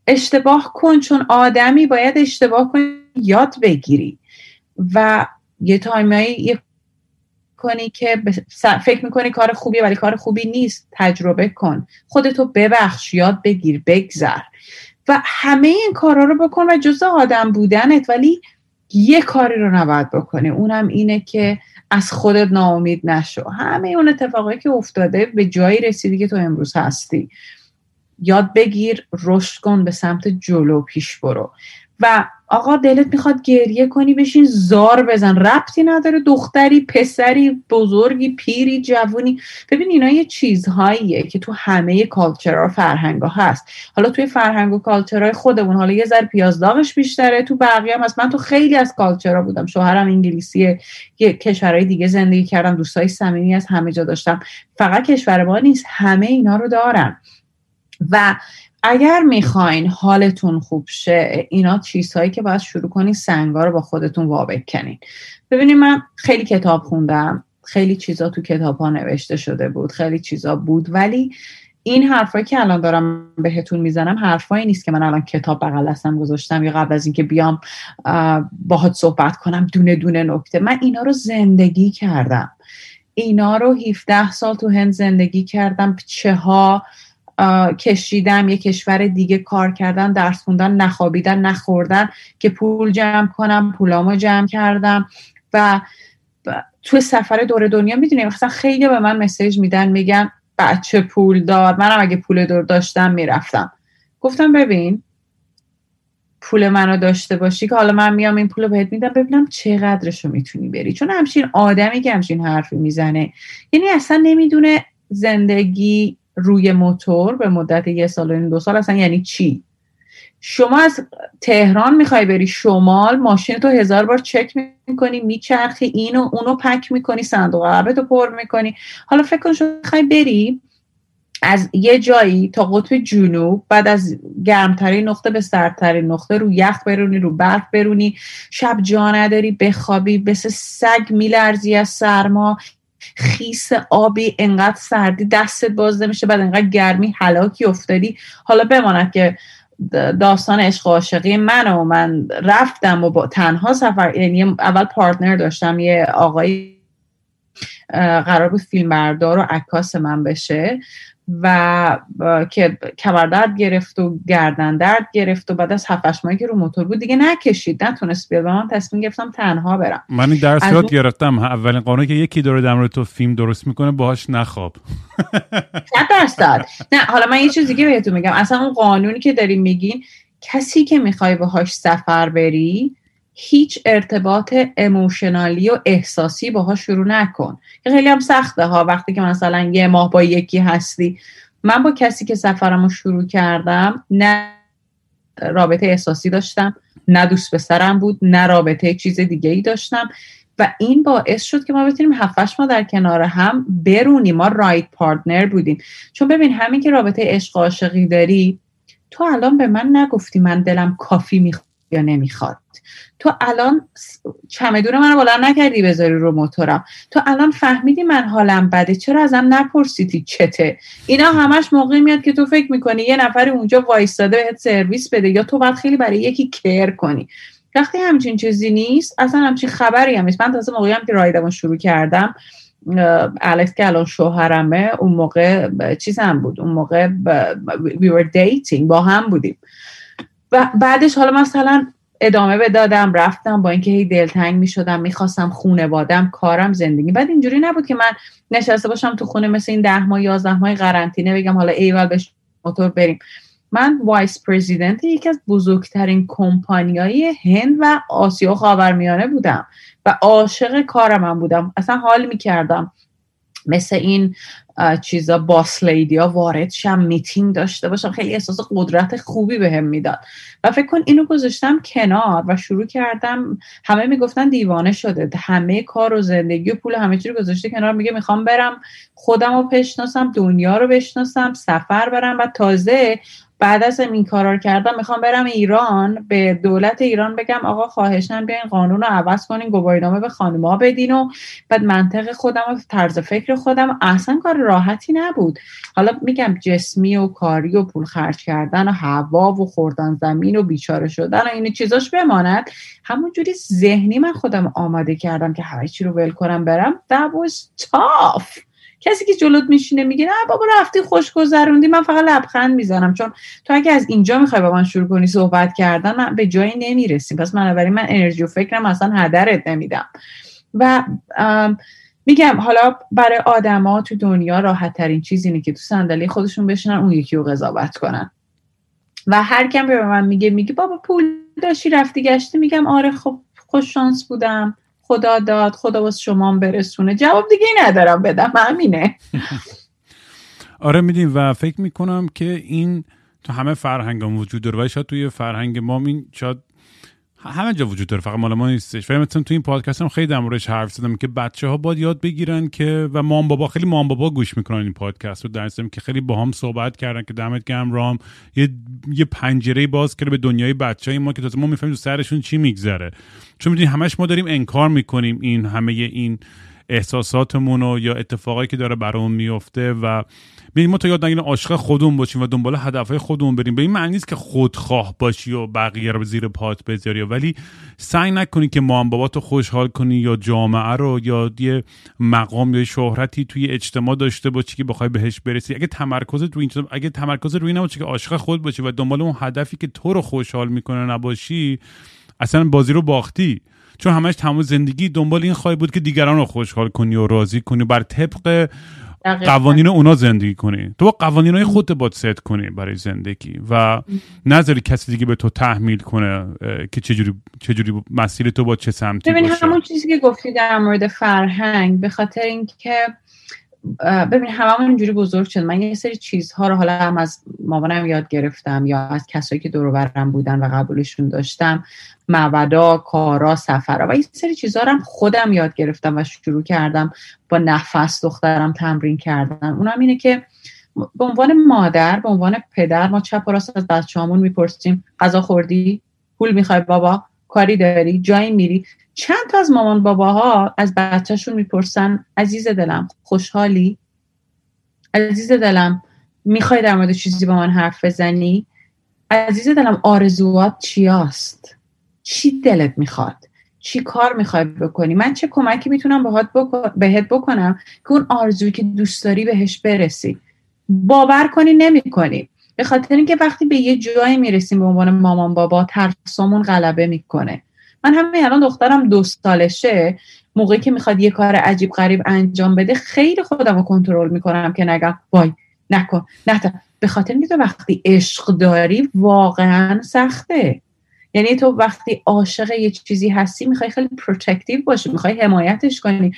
اشتباه کن چون آدمی باید اشتباه کن یاد بگیری. و یه تایمایی یه کنی که فکر می‌کنی کار خوبیه ولی کار خوبی نیست. تجربه کن. خودتو ببخش یاد بگیر بگذر. و همه این کارا رو بکن و جز آدم بودنت ولی یه کاری رو نباید بکنی. اونم اینه که از خودت ناامید نشو. همه اون اتفاقایی که افتاده به جایی رسیدی که تو امروز هستی. یاد بگیر رشد کن به سمت جلو پیش برو. و آقا دلت می‌خواد گریه کنی بشین زار بزن. ربطی نداره. دختری پسری بزرگی پیری جوونی. ببین اینا یه چیزهاییه که تو همه کالچرها فرهنگ هست. حالا توی فرهنگ و کالچرهای خودمون حالا یه ذره پیازداغش بیشتره. تو بقیه هم هست. من تو خیلی از کالچرها بودم. شوهرم انگلیسیه. یه کشورهای دیگه زندگی کردم. دوستای صمیمی از همه جا داشتم. فقط کشور ما نیست. همه اینا رو دارن و اگر می‌خواین حالتون خوب شه اینا چیزهایی که باید شروع کنین سنگا رو با خودتون وابکنین ببینید من خیلی کتاب خوندم خیلی چیزا تو کتاب ها نوشته شده بود خیلی چیزا بود ولی این حرفایی که الان دارم بهتون می‌زنم حرفایی نیست که من الان کتاب بغل دستم گذاشتم یا قبل از اینکه بیام باهات صحبت کنم دونه دونه نکته. من اینا رو زندگی کردم. اینا رو 17 سال تو هند زندگی کردم. چه ها کشیدم یه کشور دیگه کار کردن درس خوندن نخوابیدن نخوردن که پول جمع کنم پولامو جمع کردم. و تو سفر دور دنیا می‌دونیم مثلا خیلی به من مسیج میدن میگن بچه پول دار. منم اگه پول دور داشتم می‌رفتم. گفتم ببین پول منو داشته باشی که حالا من میام این پول بهت میدم ببینم چقدرشو می‌تونی بری. چون همچین آدمی که همچین حرفی می‌زنه. یعنی اصلا نمی‌دونه زندگی روی موتور به مدت یه سال و این دو سال اصلا یعنی چی؟ شما از تهران می‌خوای بری شمال ماشین تو هزار بار چک می‌کنی میچرخی اینو اونو پک می‌کنی صندوق عقبتو پر می‌کنی. حالا فکر کن شما می‌خوای بری از یه جایی تا قطب جنوب بعد از گرمترین نقطه به سردترین نقطه رو یخ برونی رو برف برونی شب جا نداری بخوابی بس سگ میلرزی از سرما. خیس آبی انقدر سردی دستت باز نمیشه بعد انقدر گرمی حلاکی افتادی. حالا بماند که داستان عشق و عاشقی من و من رفتم و با تنها سفر یعنی اول پارتنر داشتم یه آقای قرار بود فیلم بردار و عکاس من بشه. و که کمردرد گرفت و گردن درد گرفت و بعد از هفتش ماهی که رو موتور بود دیگه نکشید. نتونست بیاد. و من تصمیم گرفتم تنها برم. من این درس یاد گرفتم. اولین قانونی که یکی داره در تو فیلم درست می‌کنه باهاش نخواب. صد درصد نه حالا من یه چیز دیگه بهتون میگم. اصلا اون قانونی که داریم میگین کسی که می‌خوای باهاش سفر بری هیچ ارتباط اموشنالی و احساسی باها شروع نکن. که خیلی هم سخته ها وقتی که مثلا یه ماه با یکی هستی. من با کسی که سفرم رو شروع کردم نه رابطه احساسی داشتم نه دوست پسرم بود نه رابطه چیز دیگه ای داشتم. و این باعث شد که ما بتونیم هفتش ما در کنار هم برونیم. ما رایت پارتنر بودیم. چون ببین همین که رابطه عشق عاشقی داری تو الان به من نگفتی من دلم کافی می‌خواد یا نمی‌خواد. تو الان چمدون منو بلند نکردی بذاری رو موتورم. تو الان فهمیدی من حالم بده. چرا ازم نپرسیدی چته؟ اینا همش موقعی میاد که تو فکر می‌کنی یه نفر اونجا وایستاده بهت سرویس بده یا تو باید خیلی برای یکی کر کنی. وقتی همچین چیزی نیست اصلا همچین خبری هم نیست. من تازه موقعی هم که رایدم شروع کردم الکس که الان شوهرمه اون موقع چیز هم بود. اون موقع we were dating با هم بودیم. و بعدش حالا مثلا ادامه بدادم رفتم با اینکه هی دلتنگ می شدم می‌خواستم خونه بادم کارم زندگی. بعد اینجوری نبود که من نشسته باشم تو خونه مثل این ده ماه یازده ماه قرنطینه بگم حالا ایول بهش موتور بریم. من vice president یکی از بزرگترین کمپانیای هند و آسیا خاورمیانه بودم و عاشق کارم هم بودم. اصلا حال می‌کردم. مثل این چیزا boss lady ها وارد شم میتینگ داشته باشم. خیلی احساس قدرت خوبی بهم به می‌داد. و فکر کن اینو گذاشتم کنار و شروع کردم. همه می‌گفتن دیوانه شده. همه کار و زندگی و پول همه چی رو گذاشته کنار. میگه می‌خوام برم خودم رو بشناسم دنیا رو بشناسم سفر برم. و تازه بعد از این کارا رو کردم می‌خوام برم ایران به دولت ایران بگم آقا خواهشن بیاین قانون رو عوض کنین گواهینامه به خانمها بدین و بعد منطق خودم و طرز فکر خودم. اصلا کار راحتی نبود. حالا میگم جسمی و کاری و پول خرج کردن و هوا و خوردن زمین و بیچاره شدن و این چیزاش بماند. همونجوری ذهنی من خودم آماده کردم که همه چی رو ول کنم برم. That tough. کسی که جلوت میشینه میگه نه بابا رفتی خوش گذروندی من فقط لبخند می‌زنم. چون تو اگه از اینجا می‌خوای با من شروع کنی صحبت کردن من به جایی نمی‌رسیم. پس من من انرژی و فکرم اصلا هدرت نمیدم. و میگم حالا برای آدما تو دنیا راحت ترین چیز اینه که تو صندلی خودشون بشینن اون یکی رو قضاوت کنن. و هر کم به من میگه میگه بابا پول داشتی رفتی گشتی. میگم آره خب خوش شانس بودم. خدا داد خدا واسه شما برسونه. جواب دیگه ندارم بدم همینه آره میدیم و فکر می‌کنم که این تو همه فرهنگ هم وجود داره. و شاید توی فرهنگ ما این شاید همه جا وجود داره. فقط مال ما نیستش و مثلا تو این پادکست هم خیلی در موردش حرف زدم که بچه ها باید یاد بگیرن که و مام بابا خیلی مام بابا گوش می‌کنن این پادکست رو. در که خیلی با هم صحبت کردن که دمت گرم رام. یه یه پنجره باز کرده به دنیای بچه های ما که تازه ما می‌فهمیم سرشون چی میگذره. چون می‌دونی همش ما داریم انکار می‌کنیم این همه این احساساتمون یا اتفاقایی که داره برامون میفته و ببین ما تا یاد نگیریم عاشق خودمون باشیم و دنبال هدفهای خودمون بریم. به این معنی نیست که خودخواه باشی و بقیه رو زیر پات بذاری ولی سعی نکنی که مام بابا تو خوشحال کنی یا جامعه رو یا یه مقام یا شهرتی توی اجتماع داشته باشی که بخوای بهش برسی. اگه تمرکزت روی این اگه تمرکز روی نباشه که عاشق خود باشی و دنبال اون هدفی که تو رو خوشحال می‌کنه نباشی اصلا بازی رو باختی. چون همش تمام زندگی دنبال این خواهی بود که دیگران رو خوشحال کنی و راضی کنی. بر طبق قوانین اونا زندگی کنی. تو با قوانین های خودت باید ست کنی برای زندگی و نظری کسی دیگه به تو تحمیل کنه که چجوری چجوری مسیر تو با چه سمتی ببین همون چیزی که گفتی در مورد فرهنگ به خاطر اینکه ببین هممون اینجوری بزرگ شد من یه سری چیزها رو حالا هم از مامانم یاد گرفتم یا از کسایی که دور برم بودن و قبولشون داشتم. مودا کارا سفرها و یه سری چیزها رو هم خودم یاد گرفتم و شروع کردم با نفس دخترم تمرین کردن. اونم اینه که به عنوان مادر به عنوان پدر ما چپ و راست از بچه‌هامون می‌پرسیم غذا خوردی؟ پول می‌خوای بابا؟ کاری داری؟ جایی میری؟ چند تا از مامان باباها از بچهشون می‌پرسن عزیز دلم خوشحالی؟ عزیز دلم می‌خوای در مورد چیزی با من حرف بزنی؟ عزیز دلم آرزوات چیاست؟ چی دلت می‌خواد؟ چی کار می‌خوای بکنی؟ من چه کمکی می‌تونم بهت بکنم که اون آرزویی که دوست داری بهش برسی؟ باور کنی نمی‌کنی. به خاطر اینکه وقتی به یه جایی می‌رسیم به عنوان مامان بابا ترسامون غلبه می‌کنه. من همین الان دخترم دو سالشه موقعی که می‌خواد یه کار عجیب غریب انجام بده خیلی خودم رو کنترل می‌کنم که نگم وای نکن نه به خاطر اینکه وقتی عشق داری واقعا سخته. یعنی تو وقتی عاشق یه چیزی هستی می‌خوای خیلی protective باشی می‌خوای حمایتش کنی.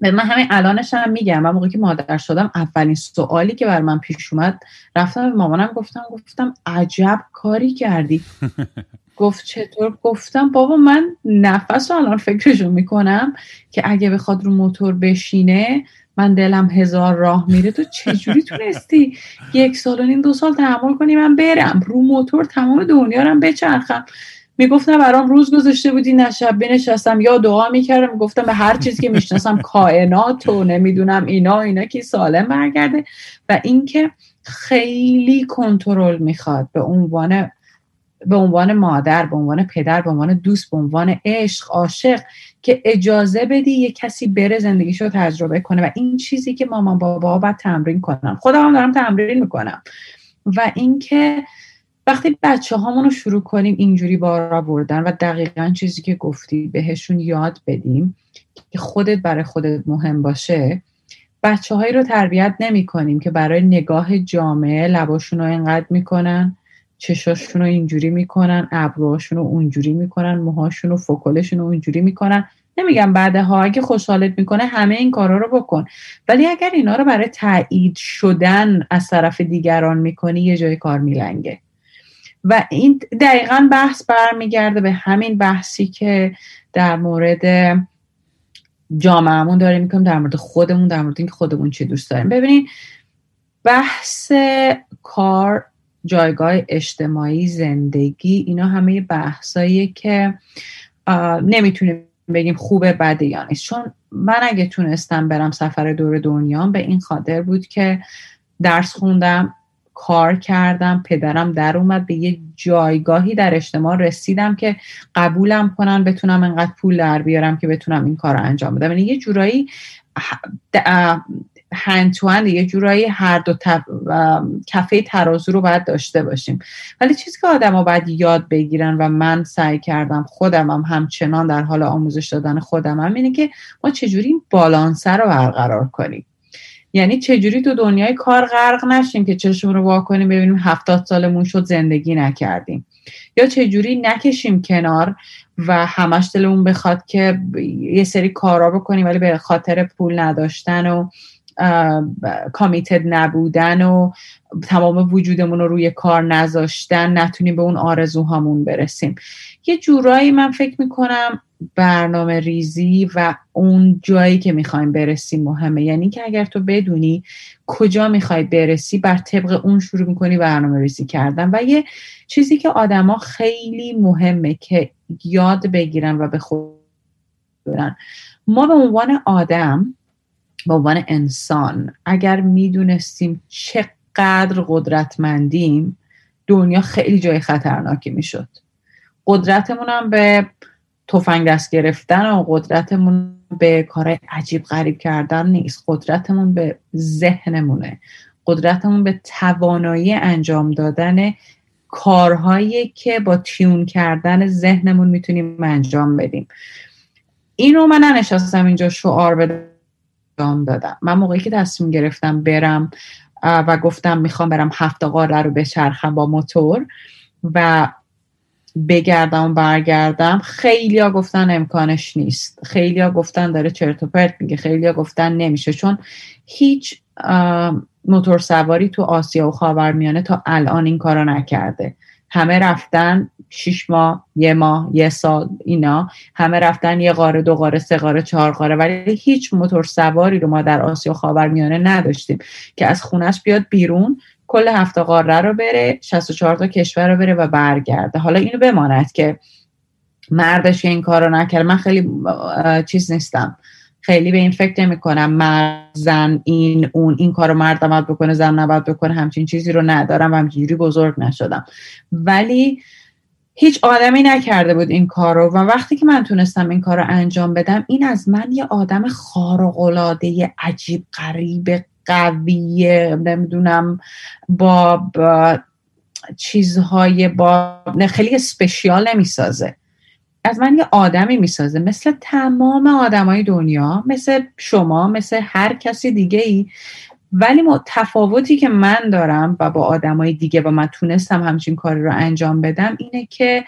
من همین الانش هم میگم من موقعی که مادر شدم اولین سوالی که برا من پیش اومد رفتم به مامانم گفتم گفتم عجب کاری کردی. گفت چطور؟ گفتم بابا من نفس رو الان فکرشو می‌کنم که اگه بخواد رو موتور بشینه من دلم هزار راه میره. تو چجوری تونستی یک سال و نیم دو سال تحمل کنی من برم؟ رو موتور تمام دنیا رو بچرخم. می‌گفتم برام روز گذاشته بودی نه شب بنشستم. یا دعا می‌کردم گفتم به هر چیزی که می‌شناسم کائنات و نمی‌دونم اینا اینا که سالم برگرده. و اینکه خیلی کنترل می‌خواد به عنوان به عنوان مادر به عنوان پدر به عنوان دوست به عنوان عشق عاشق که اجازه بدی یه کسی بره زندگیش رو تجربه کنه. و این چیزی که مامان بابا باید تمرین کنم خودم هم دارم تمرین می‌کنم. و اینکه وقتی بچه رو شروع کنیم اینجوری بارا بردن و دقیقا چیزی که گفتی بهشون یاد بدیم که خودت برای خودت مهم باشه بچه هایی رو تربیت نمی کنیم که برای نگاه جامعه لباشون رو اینقدر می‌کنن چشاشون رو اینجوری می‌کنن ابروهاشون رو اونجوری می‌کنن موهاشون رو فکلشون رو اونجوری می‌کنن. نمیگم بعدها اگه خوشحالت می‌کنه همه این کارا رو بکن. ولی اگر اینا رو برای تایید شدن از طرف دیگران می‌کنی یه جای کار میلنگه. و این دقیقا بحث برمیگرده به همین بحثی که در مورد جامعهمون داریم می‌کنیم در مورد خودمون در مورد اینکه خودمون چی دوست داریم. ببینید بحث کار جایگاه اجتماعی زندگی اینا همه بحثایی که نمی‌تونیم بگیم خوبه بده یا نیست. چون من اگه تونستم برم سفر دور دنیا به این خاطر بود که درس خوندم کار کردم پدرم در اومد به یه جایگاهی در اجتماع رسیدم که قبولم کنن بتونم انقدر پول در بیارم که بتونم این کار رو انجام بدم. یعنی یه جورایی هند یه جورایی هر دو کفه ترازو رو باید داشته باشیم. ولی چیزی که آدما باید یاد بگیرن و من سعی کردم خودم هم همچنان در حال آموزش دادن خودم هم اینه که ما چجوری این بالانسه رو برقرار کنیم. یعنی چجوری تو دنیای کار غرق نشیم که چشم رو وا کنیم ببینیم هفتاد سالمون شد زندگی نکردیم. یا چجوری نکشیم کنار و همش دلمون بخواد که یه سری کارا بکنیم ولی به خاطر پول نداشتن و کامیتد نبودن و تمام وجودمون رو روی کار نذاشتن نتونیم به اون آرزوهامون برسیم. یه جورایی من فکر می‌کنم برنامه ریزی و اون جایی که می‌خوایم برسیم مهمه. یعنی که اگر تو بدونی کجا می‌خوای برسی بر طبق اون شروع می‌کنی برنامه ریزی کردن. و یه چیزی که آدما خیلی مهمه که یاد بگیرن و به خود برن. ما به عنوان آدم به عنوان انسان اگر می‌دونستیم چقدر قدرتمندیم دنیا خیلی جای خطرناکی می‌شد. قدرتمون هم به تفنگ دست گرفتن و قدرتمون به کار عجیب غریب کردن نیست. قدرتمون به ذهنمونه. قدرتمون به توانایی انجام دادن کارهایی که با تیون کردن ذهنمون می‌تونیم انجام بدیم. اینو من ننشستم اینجا شعار بدم. دادم. من موقعی که تصمیم گرفتم برم و گفتم می‌خوام برم هفت قاره رو بچرخم با موتور و بگردم و برگردم. خیلی ها گفتن امکانش نیست. خیلی ها گفتن داره چرت و پرت میگه. خیلی ها گفتن نمیشه. چون هیچ موتور سواری تو آسیا و خاورمیانه تا الان این کارو نکرده. همه رفتن شیش ماه یه ماه یه سال اینا. همه رفتن یه قاره دو قاره سه قاره چهار قاره ولی هیچ موتور سواری رو ما در آسیا خاورمیانه نداشتیم که از خونش بیاد بیرون کل هفته قاره رو بره 64 تا کشور رو بره و برگرده. حالا اینو بماند که مردش این کار رو نکرد. من خیلی چیز نیستم. خیلی به این فکر نمی کنم مرد زن این اون. این کارو مرد نباید بکنه زن نباید بکنه. همچین چیزی رو ندارم و همچینجوری بزرگ نشدم. ولی هیچ آدمی نکرده بود این کار رو و وقتی که من تونستم این کار رو انجام بدم این از من یه آدم خارق‌العاده عجیب غریب قویه نمی‌دونم با, با چیزهای با خیلی سپشیال نمی‌سازه. از من یه آدمی می‌سازه مثل تمام آدمای دنیا مثل شما مثل هر کسی دیگه ای ولی تفاوتی که من دارم و با آدمای دیگه و من تونستم همچین کاری رو انجام بدم اینه که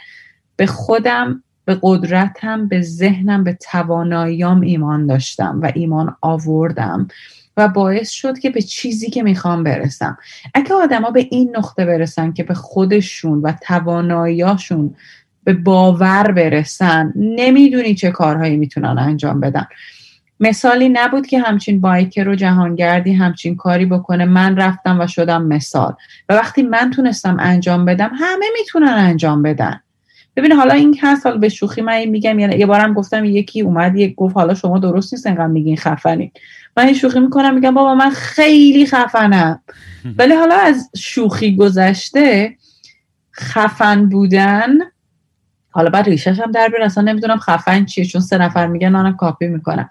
به خودم به قدرتم به ذهنم به تواناییام ایمان داشتم و ایمان آوردم و باعث شد که به چیزی که می‌خوام برسم. اگه آدما به این نقطه برسن که به خودشون و تواناییاشون به باور برسن نمی‌دونی چه کارهایی می‌تونن انجام بدن. مثالی نبود که همچین بایکر رو جهانگردی همچین کاری بکنه. من رفتم و شدم مثال. و وقتی من تونستم انجام بدم همه می‌تونن انجام بدن. ببین حالا این هست حالا به شوخی من میگم یعنی یه بارم گفتم یکی اومد یک گفت حالا شما درست نیست انقدر میگین خفنی من این شوخی می‌کنم میگم بابا من خیلی خفنم. ولی حالا از شوخی گذشته خفن بودن حالا بعد ریشش هم در بیار اصلا نمی‌دونم خفن چیه چون سه نفر میگن منم کاپی می‌کنم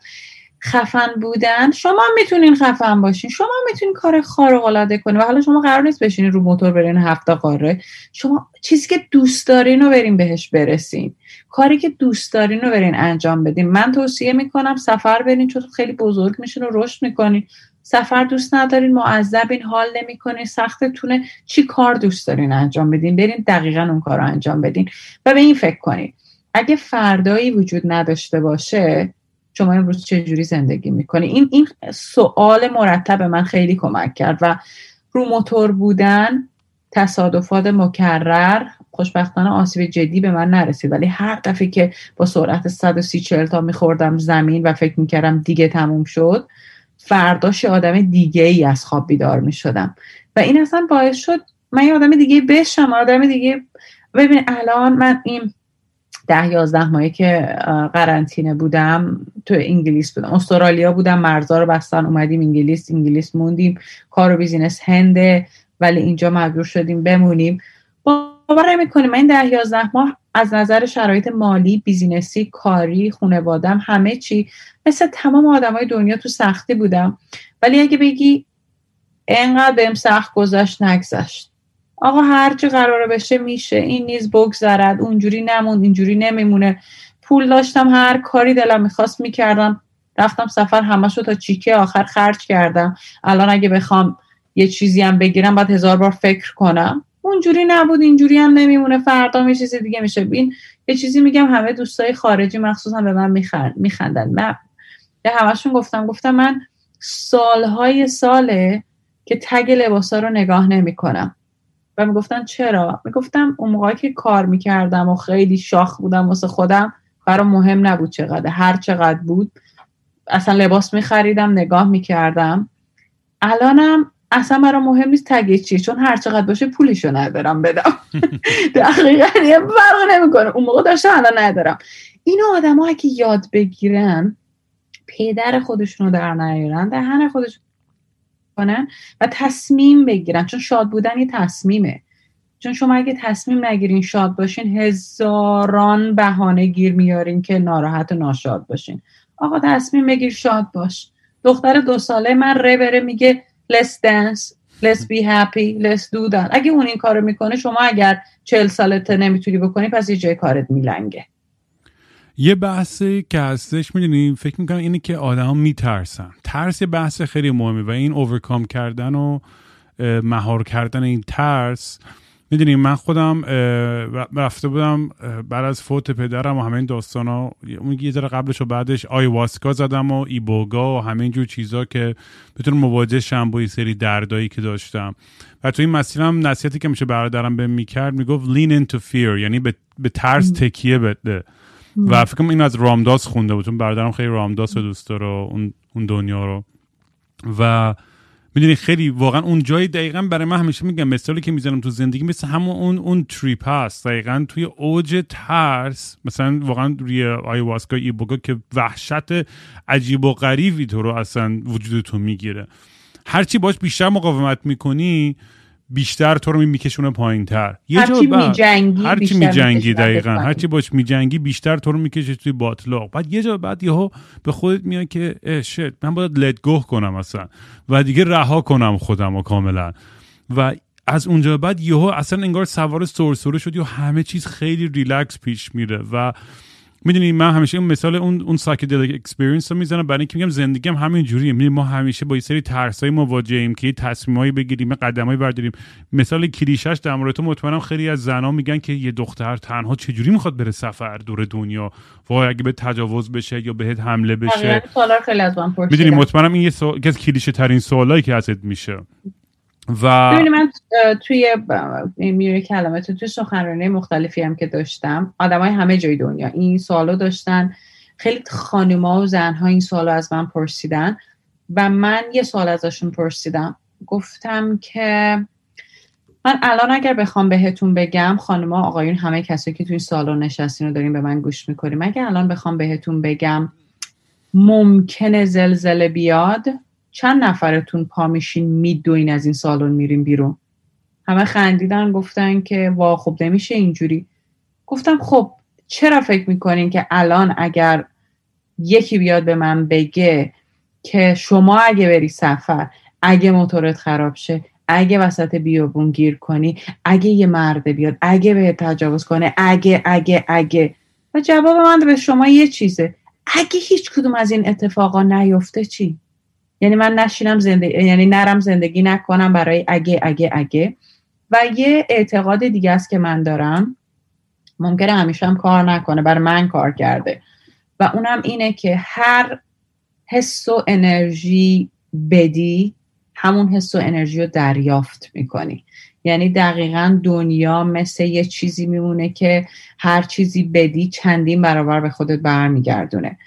خفن بودن. شما می‌تونین خفن باشین. شما می‌تونین کار خارق العاده کنین. و حالا شما قرار نیست بشینین رو موتور برین هفته قاره. شما چیزی که دوست دارین رو برین بهش برسین. کاری که دوست دارین رو برین انجام بدین. من توصیه می‌کنم سفر برین چون خیلی بزرگ میشین و رشد می‌کنین. سفر دوست ندارین معذبین حال نمی‌کنین سختتونه. چی کار دوست دارین انجام بدین؟ برین دقیقا اون کار رو انجام بدین. و به این فکر کنین. اگه فردایی وجود نداشته باشه شما امروز چجوری زندگی می‌کنی؟ این این سوال مرتب من خیلی کمک کرد و رو موتور بودن تصادفات مکرر خوشبختانه آسیب جدی به من نرسید. ولی هر دفعه که با سرعت 130 40 تا میخوردم زمین و فکر می‌کردم دیگه تموم شد فرداش آدم دیگه ای از خواب بیدار می‌شدم. و این اصلا باعث شد من یه آدم دیگه بشم آدم دیگه. ببین الان من این ده یازده ماهی که قرنطینه بودم تو انگلیس بودم. استرالیا بودم مرزا رو بستن اومدیم انگلیس انگلیس موندیم. کار و business هنده ولی اینجا مجبور شدیم بمونیم. باور نمی‌کنیم من ده یازده ماه از نظر شرایط مالی business ی کاری خانوادم همه چی مثل تمام آدمای دنیا تو سختی بودم. ولی اگه بگی انقدر بهم سخت گذشت نگذشت. آقا هرچی قراره بشه میشه این نیز بگذرد اونجوری نمون اینجوری نمیمونه. پول داشتم هر کاری دلم می‌خواست می‌کردم. رفتم سفر همشو تا چیکه آخر خرج کردم. الان اگه بخوام یه چیزی هم بگیرم باید هزار بار فکر کنم. اونجوری نبود اینجوری هم نمیمونه. فردا یه چیز دیگه میشه. این یه چیزی میگم همه دوستای خارجی مخصوصا به من میخندن. من به همشون گفتم گفتم من سالهای ساله که تگ لباسا رو نگاه نمی‌کنم. و می‌گفتن چرا؟ می‌گفتم اون موقعی که کار می‌کردم و خیلی شاخ بودم واسه خودم برام مهم نبود چقدر. هر چقدر بود اصلا لباس میخریدم نگاه می‌کردم. الانم اصلا برام مهم نیست تگه چیه چون هر چقدر باشه پولیشو ندارم بدم. دقیقا یه فرق نمی‌کنه. اون موقع داشتم الان ندارم. اینو آدم ها که یاد بگیرن پدر خودشونو در نیارن دهن خودشون کنن و تصمیم بگیرن. چون شاد بودن یه تصمیمه. چون شما اگه تصمیم نگیرین شاد باشین هزاران بهانه گیر میارین که ناراحت و ناشاد باشین. آقا تصمیم بگیر شاد باش. دختر دو ساله من ره بره میگه let's dance let's be happy let's do that. اگه اون این کارو می‌کنه شما اگر چل سالته نمی‌تونی بکنی پس یه جای کارت میلنگه. یه بحثی که هستش می‌دونی فکر می‌کنم اینه که آدم میترسن. ترس یه بحث خیلی مهمه و این اوورکام کردن و مهار کردن این ترس. می‌دونی من خودم رفته بودم بعد از فوت پدرم و همه این داستان ها اون یه ذره قبلش و بعدش آیواسکا زدم و ایبوگا و همه اینجور چیزا که بتونم مواجه شم با یه سری دردایی که داشتم. و تو این مسیرم نصیحتی که میشه برادرم به می‌کرد می‌گفت lean into fear یعنی به, به ترس تکیه بده. و فکرم این از رامداس خونده بود چون برادرم خیلی رامداس رو دوست داره اون, اون دنیا رو. و می‌دونی خیلی واقعا اون جای دقیقا برای من همیشه میگم مثالی که می‌زنم تو زندگی مثل همون اون اون تریپ هست. دقیقا توی اوج ترس مثلا واقعا روی آیواسکا ایبوگا که وحشت عجیب و غریبی تو رو اصلا وجود تو می‌گیره. هرچی باش بیشتر مقاومت می‌کنی بیشتر تو رو میکشونه پایین تر یه هرچی میجنگی هرچی میجنگی دقیقا. هرچی باش میجنگی بیشتر تو رو می‌کشه توی باطلاق. بعد یه جا بعد یهو به خودت میاد که شت من باید گوه کنم اصلا. و دیگه رها کنم خودم و کاملا. و از اونجا بعد یهو اصلا انگار سوار سرسره شدی و همه چیز خیلی ریلکس پیش میره. و می‌دونی من همیشه اون مثال اون اون psychedelic experience رو می‌زنم. برای اینکه میگم زندگی هم همین جوریه. می‌دونی ما همیشه با یه سری ترسای مواجهیم که تصمیمایی بگیریم قدمایی برداریم. مثال کلیشش در مورد تو مطمئنم خیلی از زنا میگن که یه دختر تنها چجوری می‌خواد بره سفر دور دنیا؟ وای اگه بهت تجاوز بشه یا بهت حمله بشه. از من می‌دونی مطمئنم این یه سوال کلیشه ترین سوالایی که ازت میشه. و ببینید من توی میره کلمات توی سخنرانی مختلفی هم که داشتم آدمای همه جای دنیا این سوالو داشتن. خیلی خانوما و زنها این سوالو از من پرسیدن و من یه سوال ازشون پرسیدم. گفتم که من الان اگر بخوام بهتون بگم خانوما آقایون همه کسایی که توی این سالن نشستین رو دارین به من گوش می‌کنیم اگر الان بخوام بهتون بگم ممکنه زلزله بیاد چند نفرتون پا میشین میدوین از این سالن میریم بیرون؟ همه خندیدن گفتن که وا خب نمیشه اینجوری. گفتم خب چرا فکر می‌کنین که الان اگر یکی بیاد به من بگه که شما اگه بری سفر اگه موتورت خراب شه اگه وسط بیابون گیر کنی اگه یه مرده بیاد اگه به تجاوز کنه اگه اگه اگه. و جواب من به شما یه چیزه. اگه هیچ کدوم از این اتفاقا نیفته چی؟ یعنی من نشینم زندگی یعنی نرم زندگی نکنم برای اگه اگه اگه. و یه اعتقاد دیگه است که من دارم. ممکنه همیشه هم کار نکنه برای من کار کرده. و اونم اینه که هر حس و انرژی بدی همون حس و انرژی رو دریافت می‌کنی. یعنی دقیقا دنیا مثل یه چیزی میمونه که هر چیزی بدی چندین برابر به خودت برمیگردونه.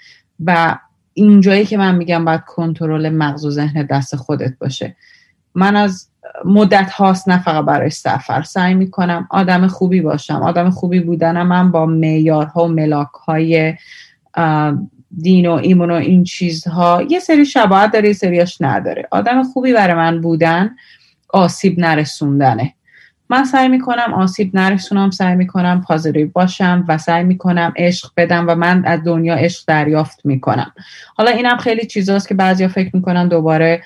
و اینجایی که من میگم باید کنترل مغز و ذهن دست خودت باشه. من از مدت هاست نه فقط برای سفر سعی می‌کنم آدم خوبی باشم. آدم خوبی بودنم من با معیارها و ملاک های دین و ایمون و این چیزها. یه سری شباهت داره یه سریاش نداره. آدم خوبی برای من بودن آسیب نرسوندنه. من سعی می‌کنم آسیب نرسونم سعی می‌کنم پازیتیو باشم و سعی می‌کنم عشق بدم و من از دنیا عشق دریافت می‌کنم. حالا اینم خیلی چیزاست که بعضیا فکر می‌کنن دوباره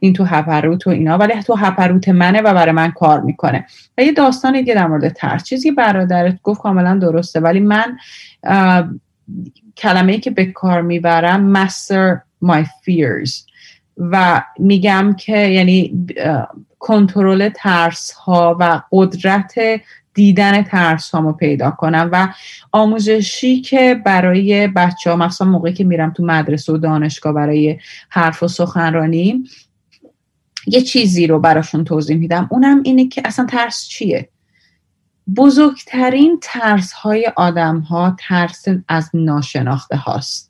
این تو هپروت و اینا ولی تو هپروت منه و برای من کار می‌کنه. و یه داستان دیگه در مورد ترس چیزی برادرت گفت کاملا درسته ولی من کلمه ای که به کار می‌برم master my fears. و میگم که یعنی کنترل ترس ها و قدرت دیدن ترس هامو پیدا کنم و آموزشی که برای بچه ها مخصوصا موقعی که میرم تو مدرسه و دانشگاه برای حرف و سخنرانی یه چیزی رو براشون توضیح میدم. اونم اینه که اصلا ترس چیه؟ بزرگترین ترس های آدم ها ترس از ناشناخته هاست.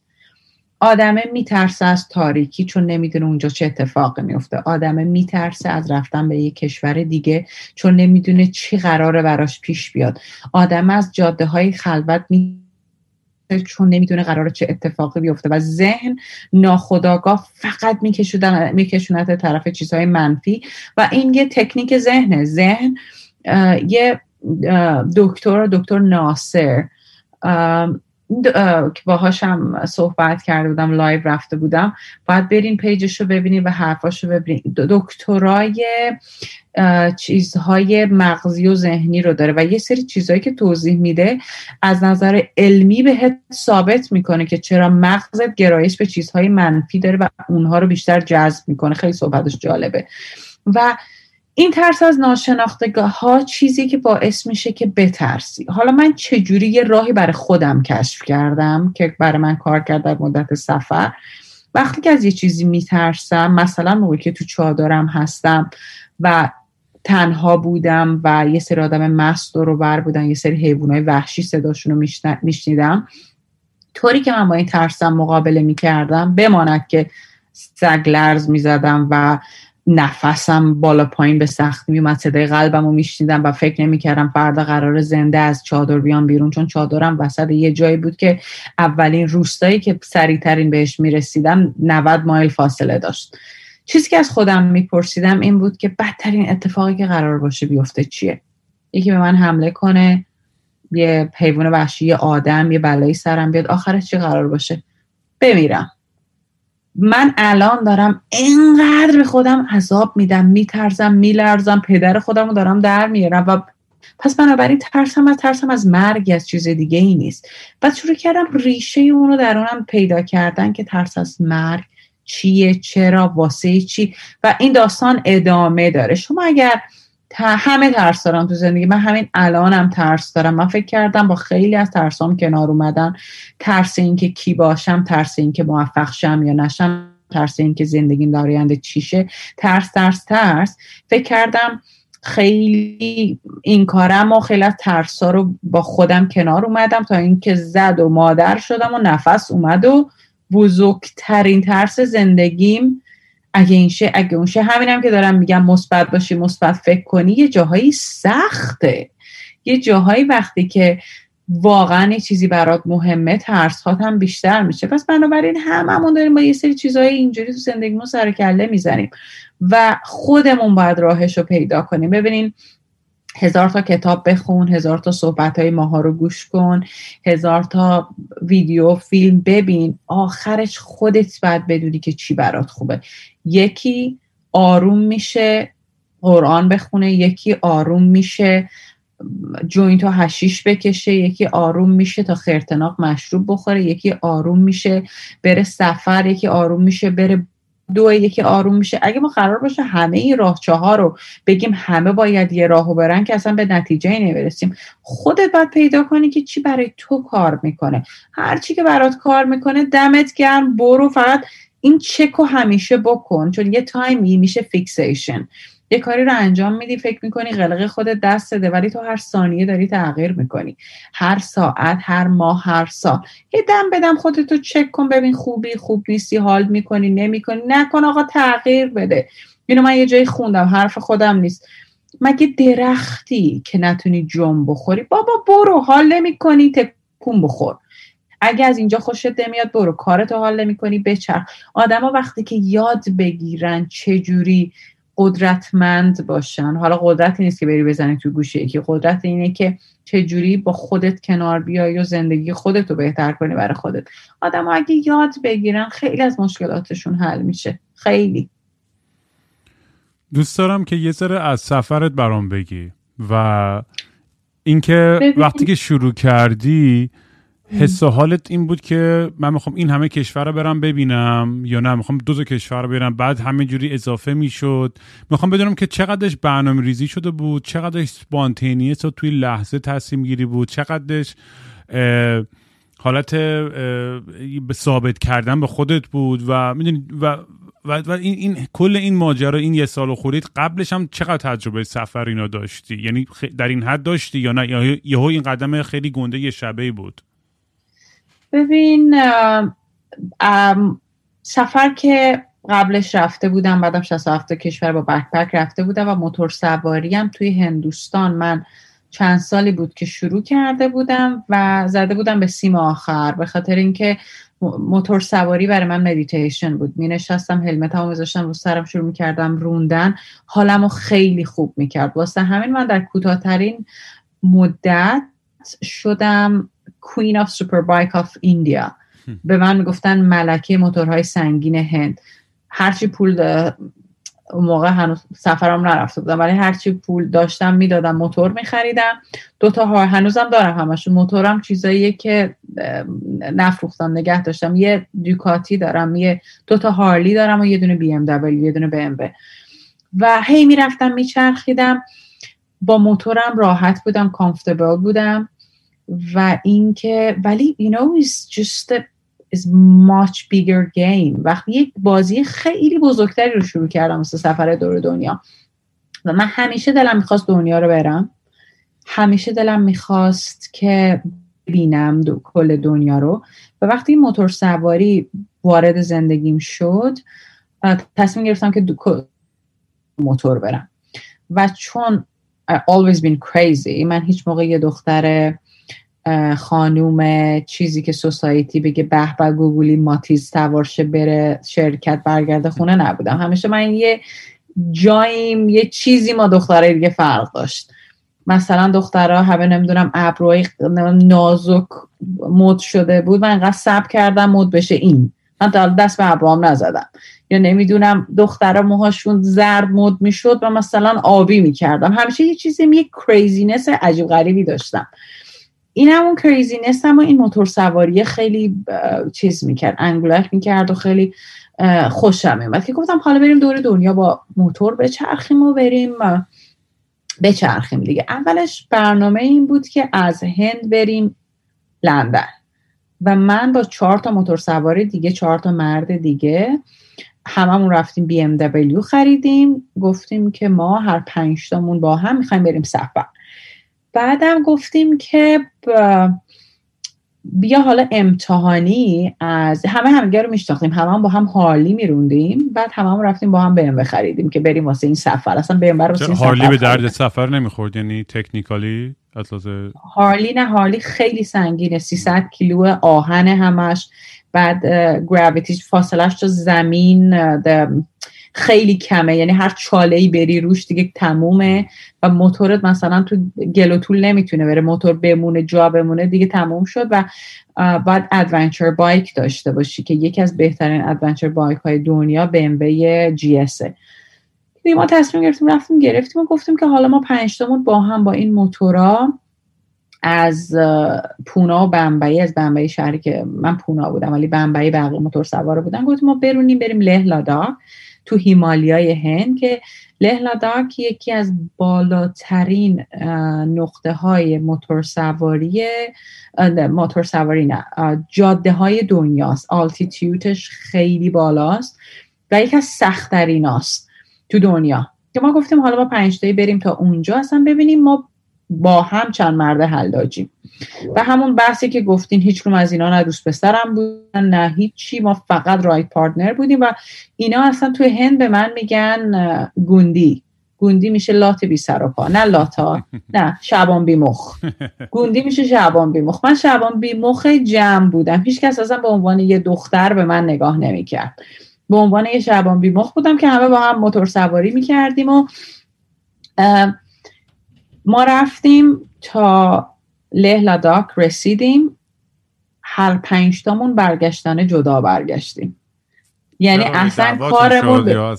آدمه میترسه از تاریکی چون نمی‌دونه اونجا چه اتفاقی میفته آدمه میترسه از رفتن به یک کشور دیگه چون نمی‌دونه چی قراره براش پیش بیاد. آدم از جاده های خلوت می‌ چون نمی‌دونه قراره چه اتفاقی بیفته و ذهن ناخودآگاه فقط میکشونت طرف چیزهای منفی و این یه تکنیک ذهنه. ذهن یه دکتر دکتر ناصر که باهاشم صحبت کرده بودم live رفته بودم. باید برین page ش رو ببینید و حرفاش رو ببینید دکترای چیزهای مغزی و ذهنی رو داره و یه سری چیزهایی که توضیح میده از نظر علمی بهت ثابت می‌کنه که چرا مغزت گرایش به چیزهای منفی داره و اونها رو بیشتر جذب می‌کنه. خیلی صحبتش جالبه. و این ترس از ناشناختگاه ها چیزی که باعث میشه که بترسی. حالا من چجوری یه راهی برای خودم کشف کردم که برای من کار کرد در مدت سفر؟ وقتی که از یه چیزی میترسم مثلا موقعی که تو چادرم هستم و تنها بودم و یه سری آدم مست رو بر بودن یه سری حیوانای وحشی صداشون رو میشنیدم طوری که من با این ترسم مقابله می‌کردم بماند که سگ لرز می‌زدم و نفسم بالا پایین به سختی میومد صدای قلبم رو میشنیدم و فکر نمی‌کردم فردا قرار زنده از چادر بیام بیرون چون چادرم وسط یه جایی بود که اولین روستایی که سریعترین بهش می‌رسیدم 90 مایل فاصله داشت. چیزی که از خودم میپرسیدم این بود که بدترین اتفاقی که قرار باشه بیفته چیه؟ یکی به من حمله کنه یه حیوان وحشی یه آدم یه بلایی سرم بیاد آخرش چی قرار باشه؟ بمیرم. من الان دارم اینقدر به خودم عذاب میدم میترسم میلرزم پدر خودم رو دارم در میارم و پس بنابراین ترسم از ترسم از مرگ از چیز دیگه ای نیست. و شروع کردم ریشه اون رو درونم پیدا کردن که ترس از مرگ چیه چرا واسه چی؟ و این داستان ادامه داره. شما اگر همه ترس دارم تو زندگی. من همین الانم ترس دارم. من فکر کردم با خیلی از ترسام کنار اومدن. ترس اینکه کی باشم ترس اینکه موفق شم یا نشم ترس اینکه زندگیم در آینده چیشه ترس ترس ترس. فکر کردم خیلی این کارم و خیلی از ترسا رو با خودم کنار اومدم تا اینکه زد و مادر شدم و نفس اومد و بزرگترین ترس زندگیم اگه این شه اگه اون شه. همینم که دارم میگم مثبت باشی مثبت فکر کنی یه جاهایی سخته. یه جاهایی وقتی که واقعا یه چیزی برات مهمه ترس هم بیشتر میشه. پس بنابراین هممون داریم با یه سری چیزهای اینجوری تو زندگیمون سر کله می‌زنیم و خودمون باید راهش رو پیدا کنیم. ببینین هزار تا کتاب بخون هزار تا صحبت های ماها رو گوش کن هزار تا ویدیو فیلم ببین. آخرش خودت باید بدونی که چی برات خوبه. یکی آروم میشه قرآن بخونه یکی آروم میشه joint و هشیش بکشه یکی آروم میشه تا خرتناق مشروب بخوره یکی آروم میشه بره سفر یکی آروم میشه بره دو یکی آروم میشه. اگه ما قرار باشه همه این راه ها رو بگیم همه باید یه راهو برن که اصلا به نتیجه نمی‌رسیم. خودت باید پیدا کنی که چی برای تو کار می‌کنه. هر چی که برات کار می‌کنه دمت گرم برو فقط این چک رو همیشه بکن چون یه time ی میشه fixation یه کاری رو انجام میدی فکر می‌کنی قلق خودت دستته ولی تو هر ثانیه داری تغییر می‌کنی. هر ساعت هر ماه هر سال. دم به دم خودتو چک کن ببین خوبی خوب نیستی حال می‌کنی نمی‌کنی. نکن آقا تغییر بده. اینو من یه جایی خوندم حرف خودم نیست. مگه درختی که نتونی جم بخوری؟ بابا برو حال نمی‌کنی تکون بخور. اگه از اینجا خوشت نمیاد برو. کارتو حال نمی‌کنی بچرخ. آدما وقتی که یاد بگیرن چجوری قدرتمند باشن حالا قدرت نیست که بری بزنی تو گوشه که قدرت اینه که چجوری با خودت کنار بیای و زندگی خودت رو بهتر کنی برای خودت. آدم اگه یاد بگیرن خیلی از مشکلاتشون حل میشه. خیلی. دوست دارم که یه ذره از سفرت برام بگی و اینکه وقتی که شروع کردی حس و حالت این بود که من می‌خوام این همه کشور رو برم ببینم یا نه؟ می‌خوام دو تا کشور رو برم. بعد همه جوری اضافه می‌شد. می‌خوام بدونم که چقدرش برنامه ریزی شده بود چقدرش سپانتینیس و توی لحظه تصمیم گیری بود چقدرش حالت ثابت کردن به خودت بود و می‌دونی و و, این, این کل این ماجرا این یه سال خورید قبلش هم چقدر تجربه سفر اینا داشتی؟ یعنی در این حد داشتی یا نه؟ یهو این قدم خیلی گنده یه شبه بود. ببین سفر که قبلش رفته بودم بعدم 67 کشور با بکپک رفته بودم و موتور سواری هم توی هندوستان من چند سالی بود که شروع کرده بودم و زده بودم به سیم آخر. به خاطر اینکه موتور سواری برای من مدیتیشن بود. می نشستم helmet هم میذاشتم رو سرم شروع می کردم روندن. حالم رو خیلی خوب می کرد واسه همین من در کوتاهترین مدت شدم Queen of Superbike of India به من می‌گفتن ملکه موتورهای سنگین هند. هرچی پول اون موقع هنوز سفرم نرفته بودم ولی هرچی پول داشتم می‌دادم موتور میخریدم. دوتا ها هنوزم دارم همشون. موتورم چیزاییه که نفروختم نگه داشتم. یه دوکاتی دارم یه دوتا هارلی دارم و یه دونه بی ام دبلیو یه دونه بی ام و هی می‌رفتم میچرخیدم. با موتورم راحت بودم کامفتبل بودم. و اینکه ولی you know it's just a is much bigger game. وقتی یک بازی خیلی بزرگتری رو شروع کردم مثل سفر دور دنیا. و من همیشه دلم می‌خواست دنیا رو برم. همیشه دلم می‌خواست که بینم دو، کل دنیا رو. و وقتی موتور سواری وارد زندگیم شد تصمیم گرفتم که موتور برم. و چون I always been crazy من هیچ موقع یه دختر خانوم چیزی که سوسایتی بگه به به گوگلی ماتیز سوارشه بره شرکت برگرده خونه نبودم. همیشه من یه جاییم یه چیزی با دخترای دیگه فرق داشت. مثلا دخترها همه نمی‌دونم ابروهای نازک مد شده بود من انقدر صبر کردم مد بشه این. من دست به ابروام نزدم. یا نمی‌دونم دخترها موهاشون زرد مد می‌شد و مثلا آبی می‌کردم. همیشه یه چیزی یه craziness عجیب غریبی داشتم. این همون craziness و این موتور سواری خیلی چیز می‌کرد انگولک می‌کرد و خیلی خوشم میمد که گفتم حالا بریم دور دنیا با موتور بچرخیم و بریم بچرخیم دیگه. اولش برنامه این بود که از هند بریم لندن و من با چهار تا موتور سواری دیگه چهار تا مرد دیگه هممون رفتیم بی ام خریدیم گفتیم که ما هر پنج تامون با هم می‌خوایم بریم سفر. بعدم گفتیم که بیا حالا امتحانی از همه همگه رو میشناختیم. همه هم با هم هارلی میروندیم. بعد همه هم رفتیم با هم بهم خریدیم که بریم واسه این سفر. اصلا بهم واسه این هارلی به درد سفر نمی‌خورد؟ یعنی تکنیکالی هارلی نه هارلی خیلی سنگینه. 300 کیلو آهن همش. بعد گراویتیش فاصلش تا زمین خیلی کمه. یعنی هر چاله ای بری روش دیگه تمومه و موتورت مثلا تو گل و شل نمی‌تونه بره. موتور بمونه جا بمونه دیگه تموم شد و باید adventure bike داشته باشی که یکی از بهترین adventure bike های دنیا BMW GS ما تصمیم گرفتیم رفتیم گرفتیم و گفتیم که حالا ما پنج با هم با این موتورا از پونا و بمبئی از بمبئی شهری که من پونا بودم ولی بمبئی بقیه موتور سوار بودن گفتیم ما برونیم بریم له تو هیمالیای هند که له یکی از بالاترین نقطه های موتور سواری موتور سواری نه جاده های دنیاست. altitude ش خیلی بالاست و یکی از سختتریناست تو دنیا. که ما گفتیم حالا با پنج بریم تا اونجا اصلا ببینیم ما با هم چند مرد حلاجیم و همون بحثی که گفتین هیچ از اینا نه دوست پسرم بودن نه هیچی. ما فقط ride partner بودیم و اینا اصلا توی هند به من میگن گوندی. گوندی میشه لات بی سر و پا. نه لاتا نه شعبان بی مخ. گوندی میشه شعبان بی مخ. من شعبان بی مخ جمع بودم. هیچ کس اصلا به عنوان یه دختر به من نگاه نمی‌کرد. به عنوان یه شعبان بی مخ بودم که همه با هم موتور سواری می‌کردیم و ما رفتیم تا له لداک رسیدیم. هر پنج تامون برگشتن جدا برگشتیم. یعنی اصلا کارمون ب...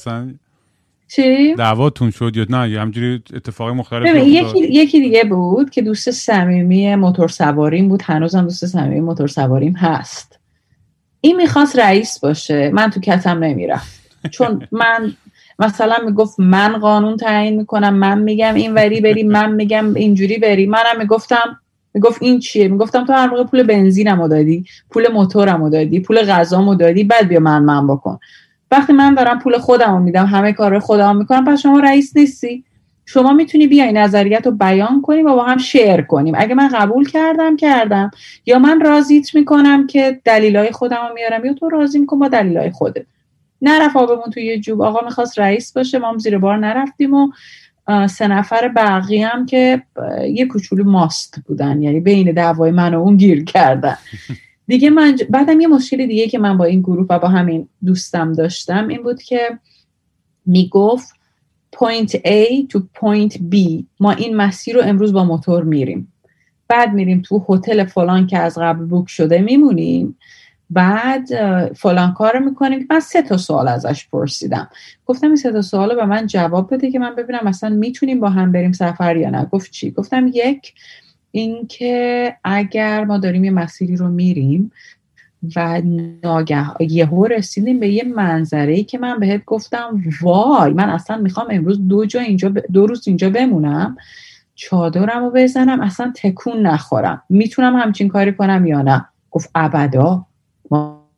چی؟ دعواتون شد یا نه؟ همجوری اتفاقی مختلف یکی, یکی دیگه بود که دوست صمیمی موتور سواریم بود. هنوزم دوست صمیمی موتور سواریم هست. این می‌خواست رئیس باشه. من تو کتم نمیرم چون من مثلا می‌گفت من قانون تعیین می‌کنم من میگم این وری بری من میگم اینجوری بری. منم می‌گفتم می‌گفت این چیه؟ می‌گفتم تو هر موقع پول بنزینمو دادی پول موتورمو دادی پول غذامو دادی بعد بیا من من بکن. وقتی من دارم پول خودمو میدم همه کار خودم می‌کنم پس شما رئیس نیستی. شما می‌تونی بیای نظریت رو بیان کنیم و با هم شیر کنیم. اگه من قبول کردم کردم. یا من راضیت می‌کنم که دلیلای خودم میارم یا تو راضی میکن با دلیلای خودت. نرفت آبمون توی یه جوب. آقا می‌خواست رئیس باشه ما هم زیر بار نرفتیم و سه نفر بقیه هم که یه کوچولو ماست بودن. یعنی بین دعوای من و اون گیر کردن. دیگه من بعدم یه مشکل دیگه که من با این گروه و با همین دوستم داشتم این بود که می‌گفت point A to point B. ما این مسیر رو امروز با موتور میریم. بعد میریم تو هتل فلان که از قبل بوک شده میمونیم. بعد فلان کار می‌کنیم من سه تا سوال ازش پرسیدم. گفتم این سه تا سوال به من جواب بده که من ببینم مثلا می‌تونیم با هم بریم سفر یا نه. گفت چی؟ گفتم یک اینکه اگر ما داریم یه مسیری رو میریم و ناگه یهو رسیدیم به یه منظره ای که من بهت گفتم وای من اصلا می‌خوام امروز دو جا اینجا دو روز اینجا بمونم چادرم رو بزنم اصلا تکون نخورم. می‌تونم همچین کاری کنم یا نه؟ گفت ابدا. ما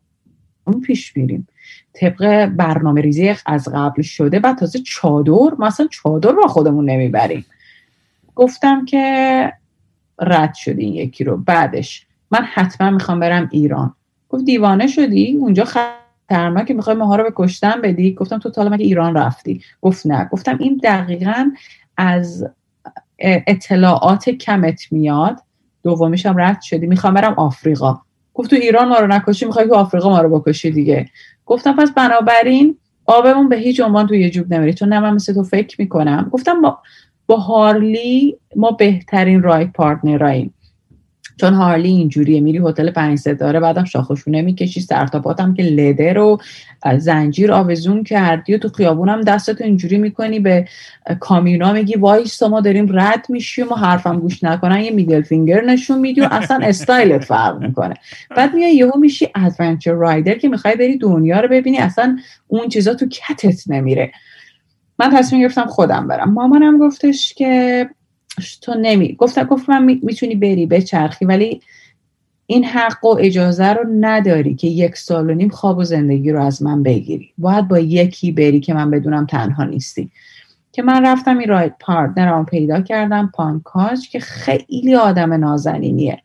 پیش میریم. طبق برنامه ریزی از قبل شده و تازه چادر ما اصلا چادر با خودمون نمی‌بریم. گفتم که رد شدی یکی رو. بعدش من حتما می‌خوام برم ایران. گفت دیوانه شدی؟ اونجا که می‌خوای ماها رو به کشتن بدی؟ گفتم تو تا مگه ایران رفتی؟ گفت نه. گفتم این دقیقا از اطلاعات کمت میاد. دومیش هم رد شدی. می‌خوام برم آفریقا. گفت تو ایران ما رو نکشی می‌خوای تو آفریقا ما رو بکشی دیگه. گفتم پس بنابراین آبمون به هیچ عنوان تو یه جوب نمیری چون نه من مثل تو فکر می‌کنم. گفتم با, با هارلی ما بهترین رایت پارتنراییم. چون هارلی اینجوریه میری هتل پنج ستاره بعدم شاخشونه می‌کشی سرتاپاتم که لدر رو زنجیر آویزون کردی و تو خیابونم دستتو اینجوری می‌کنی به کامیونا میگی وایستا ما داریم رد میشیم و حرفم گوش نکنن یه middle finger نشون میدی و اصلا استایلت فرق می‌کنه. بعد میای یهو میشی adventure rider که می‌خوای بری دنیا رو ببینی اصلا اون چیزا تو کتت نمیره. من تصمیم گرفتم خودم برم. مامانم گفتش که تو نمی گفتم گفت من می‌تونی بری بچرخی ولی این حق و اجازه رو نداری که یک سال و نیم خواب و زندگی رو از من بگیری. باید با یکی بری که من بدونم تنها نیستی. که من رفتم این ride partner م پیدا کردم پانکاج که خیلی آدم نازنینیه.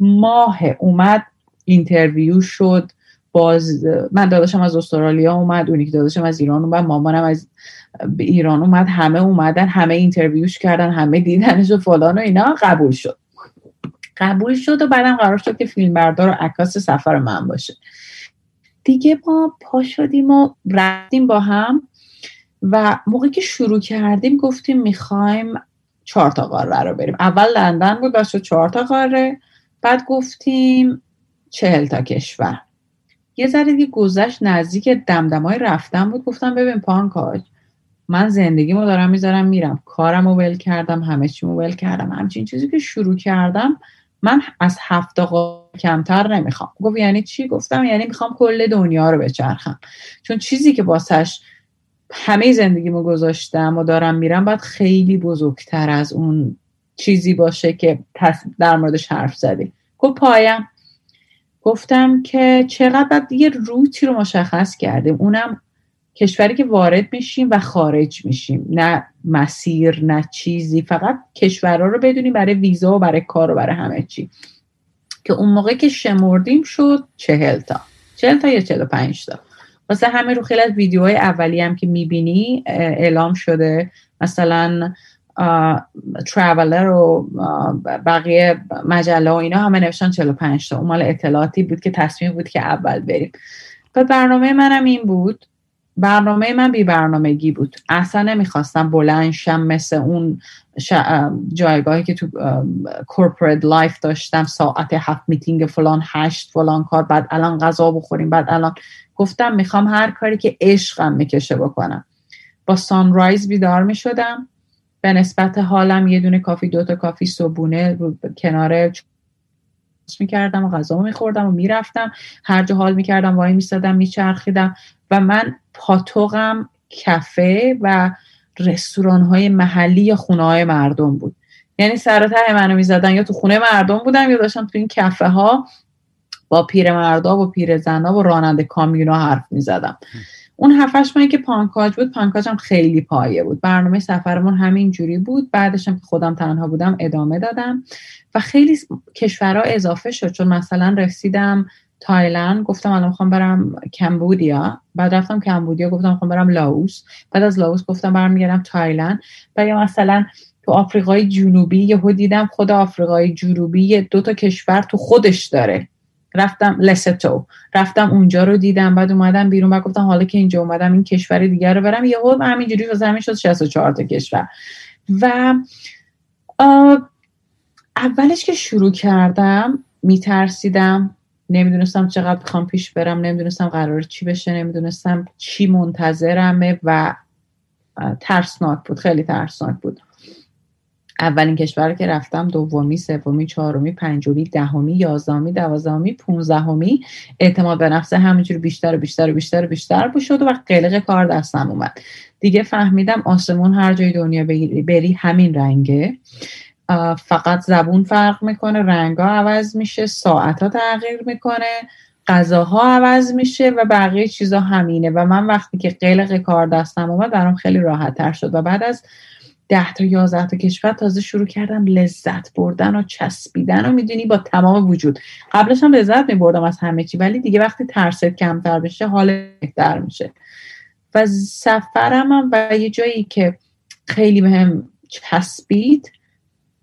ماه اومد interview شد. باز من داداشم از استرالیا اومد اونی که داداشم از ایران اومد مامانم از ایران اومد همه اومدن همه interview ش کردن همه دیدنش و فلان و اینا قبول شد. قبول شد و بعدم قرار شد که فیلم بردار و عکاس سفر من باشه. دیگه ما پا شدیم و رفتیم با هم و موقعی که شروع کردیم گفتیم می‌خوایم چهار تا قاره رو بریم. اول لندن بود و شد چهار تا قاره بعد گفتیم چهل تا کشور. یه ذره دیگه گذشت نزدیک دمدمای رفتن بود. گفتم ببین پانکاج من زندگیمو دارم می‌ذارم میرم. کارم رو ول کردم همه چیمو ول کردم. همچین چیزی که شروع کردم من از هفت کمتر نمی‌خوام. گفت یعنی چی؟ گفتم یعنی می‌خوام کل دنیا رو بچرخم. چون چیزی که باسش همه زندگیمو گذاشتم و دارم میرم باید خیلی بزرگتر از اون چیزی باشه که در موردش حرف زدی. گفت پایم. گفتم که چقدر باید یه روتی رو مشخص کردیم. اونم کشوری که وارد میشیم و خارج میشیم. نه مسیر نه چیزی. فقط کشورها رو بدونیم برای ویزا و برای کار و برای همه چی. که اون موقع که شمردیم شد چهل تا. چهل تا یا چهل پنج تا. واسه همه رو خیلی از ویدیوهای اولی هم که می‌بینی اعلام شده. مثلا ترافلر و بقیه مجله و اینا همه نوشتن 45 تا. مال اطلاعاتی بود که تصمیم بود که اول بریم. و برنامه منم این بود. برنامه من بی برنامگی بود. اصلا نمی‌خواستم بلند شم مثل اون جایگاهی که تو corporate life داشتم. ساعت هفت میتینگ فلان هشت فلان کار بعد الان غذا بخوریم بعد الان. گفتم می‌خوام هر کاری که عشقم می‌کشه بکنم. با sunrise بیدار می‌شدم. به نسبت حالم یه دونه coffee دوتا coffee صبونه کنار می‌کردم و غذا میخوردم و می‌رفتم. هر جا حال می‌کردم وای میستادم میچرخیدم و من پاتوقم کافه و رستوران های محلی یا خونه های مردم بود. یعنی سر منو می‌زدن یا تو خونه مردم بودم یا داشتم تو این کفه ها با پیر مردا و پیر زنا و راننده کامیونا حرف می‌زدم. اون هفتش ماهی که پانکاج بود پانکاج خیلی پایه بود. برنامه سفرمون همین جوری بود. بعدش هم که خودم تنها بودم ادامه دادم. و خیلی کشورها اضافه شد. چون مثلا رسیدم تایلند گفتم الان می‌خوام برم کمبودیا. بعد رفتم کمبودیا گفتم می‌خوام برم لاوس. بعد از لاوس گفتم برمیگردم تایلند. و یا مثلا تو آفریقای جنوبی یهو دیدم خود آفریقای جنوبی دو تا کشور تو خودش داره. رفتم لستو رفتم اونجا رو دیدم بعد اومدم بیرون و گفتم حالا که اینجا اومدم این کشور دیگر رو برم. یهو همینجوری واسه همین شد 64 تا کشور. و اولش که شروع کردم میترسیدم. نمی‌دونستم چقدر بخوام پیش برم نمی‌دونستم قرار چی بشه نمی‌دونستم چی منتظرمه و ترسناک بود خیلی ترسناک بود. اولین کشور که رفتم دومی سومی چهارمی پنجمی دهمی یازدهمی دوازدهمی پونزدهمی اعتماد به نفس همینجوری بیشتر و بیشتر و بیشتر و بیشتر شد و قلق کار دستم اومد. دیگه فهمیدم آسمون هر جای دنیا بری همین رنگه. فقط زبون فرق می‌کنه رنگا عوض میشه ساعت ها تغییر می‌کنه غذاها عوض میشه و بقیه چیزا همینه. و من وقتی که قلق کار دستم اومد برام خیلی راحت تر شد. و بعد از ده تا یازده تا کشور تازه شروع کردم لذت بردن و چسبیدن و می‌دونی با تمام وجود. قبلش هم لذت میبردم از همه چی ولی دیگه وقتی ترست کمتر بشه حال بهتر میشه. و سفرم هم و یه جایی که خیلی بهم چسبید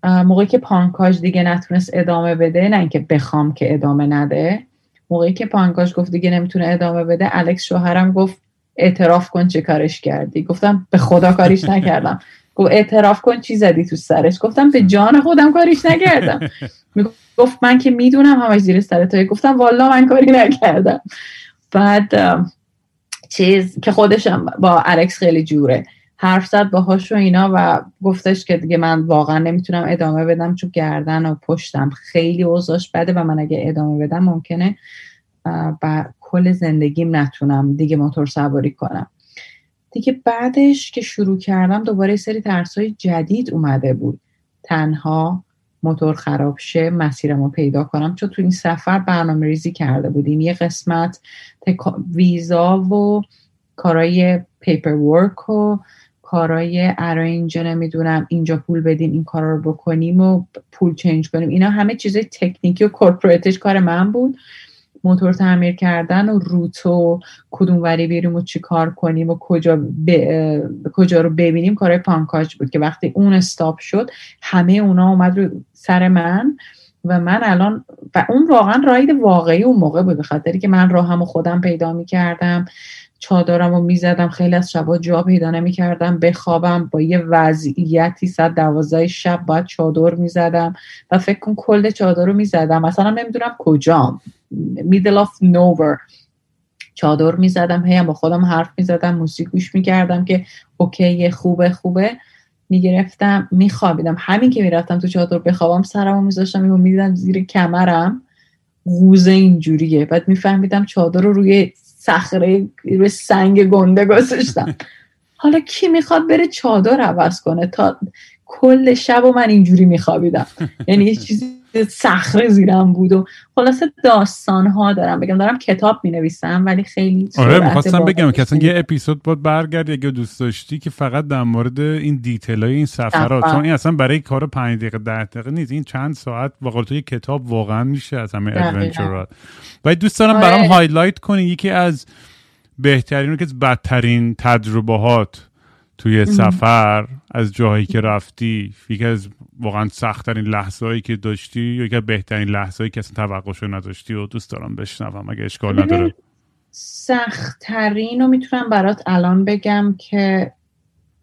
موقعی که پانکاج دیگه نتونست ادامه بده نه اینکه بخوام که ادامه نده موقعی که پانکاج گفت دیگه نمی‌تونه ادامه بده الکس شوهرم گفت اعتراف کن چه کارش کردی. گفتم به خدا کاریش نکردم. گفت اعتراف کن چی زدی تو سرش. گفتم به جان خودم کاریش نکردم. گفت من که می‌دونم همش زیر سر گفتم والا من کاری نکردم. بعد چیز که خودشم با الکس خیلی جوره. حرف زد باهاش و اینا و گفتش که دیگه من واقعا نمی‌تونم ادامه بدم چون گردن و پشتم خیلی اوضاعش بده و من اگه ادامه بدم ممکنه با کل زندگیم نتونم دیگه موتور سواری کنم. دیگه بعدش که شروع کردم دوباره سری ترسای جدید اومده بود. تنها موتور خراب شه مسیرم رو پیدا کنم. چون تو این سفر برنامه ریزی کرده بودیم. یه قسمت ویزا و کارای پیپر ورک و کارای ارنج نمی‌دونم اینجا پول بدیم این کارا رو بکنیم و پول چنج کنیم. اینا همه چیزای تکنیکی و کورپوریتش کار من بود. موتور تعمیر کردن و روت و کدوم وری بریم و چی کار کنیم و کجا, کجا رو ببینیم کارهای پانکاج بود که وقتی اون استاپ شد همه اونا اومد رو سر من و من الان و اون واقعا راید واقعی اون موقع بود به خاطری که من راهم خودم پیدا می کردم چادرم رو می‌زدم خیلی از شبا جا پیدا نمی کردم بخوابم با یه وضعیتی صد دوازده شب باید چادر می‌زدم و فکر کن کل چادر رو می‌زدم. مثلا نمی‌دونم کجام. Middle of nowhere. چادر می‌زدم هی با خودم حرف می‌زدم موسیقی گوش می‌کردم که اوکی خوبه خوبه. می‌گرفتم میخوابیدم. همین که می‌رفتم تو چادر بخوابم سرمو میذاشتم و می‌دیدم زیر کمرم. غوزه اینجوریه. بعد میفهمیدم چادر رو روی صخره روی سنگ گنده گذاشتم. حالا کی می‌خواد بره چادر عوض کنه؟ تا کل شب و من اینجوری میخوابیدم. یعنی یه چیزی صخره زیرم بود و خلاصه داستان ها دارم بگم دارم کتاب می نویسم ولی خیلی آره می‌خواستم بگم که اصلا یه اپیزود بود برگرد اگه دوست داشتی که فقط در مورد این detail های این سفرات چون این اصلا برای کار پنج دقیقه ده دقیقه نیست این چند ساعت واقعا تو یه کتاب واقعا میشه از همه adventure ات و دوست دارم برام آره. highlight کنی یکی از بهترین و که بدترین تجربهات توی سفر از جاهایی که رفتی یکی از واقعا سختترین لحظه هایی که داشتی یا یکی بهترین لحظه هایی که اصلا توقعشو نداشتی و دوست دارم بشنوم اگه اشکال نداره. سختترین رو می‌تونم برات الان بگم که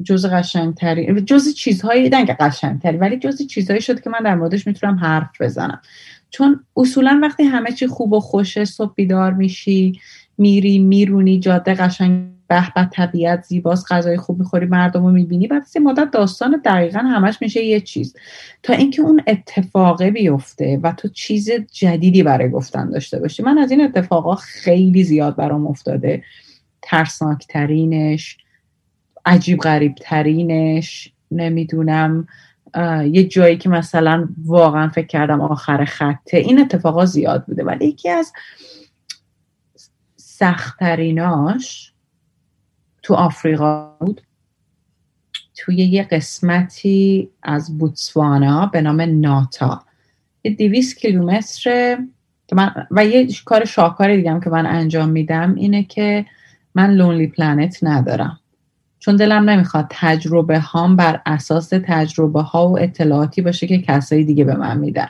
جز قشنگترین جز چیزهایی نه که قشنگترین ولی جز چیزهایی شد که من در موردش می‌تونم حرف بزنم. چون اصولا وقتی همه چی خوب و خوشه صبح بیدار میشی میری میرونی جاده قشنگ به به طبیعت زیباست غذای خوب می‌خوری مردم رو می‌بینی. بعد سه مدت داستان دقیقا همش میشه یه چیز. تا اینکه اون اتفاقه بیفته و تو چیز جدیدی برای گفتن داشته باشی. من از این اتفاقا خیلی زیاد برام افتاده. ترسناکترینش عجیب غریب ترینش نمی‌دونم یه جایی که مثلا واقعا فکر کردم آخر خطه این اتفاقا زیاد بوده. ولی یکی از سختتریناش تو آفریقا بود. توی یه قسمتی از بوتسوانا به نام ناتا. یه دیویس کیلومتر و یه کار شاهکار دیگم که من انجام میدم اینه که من لونلی پلنت ندارم. چون دلم نمی‌خواد تجربه هام بر اساس تجربه ها و اطلاعاتی باشه که کسایی دیگه به من میدن.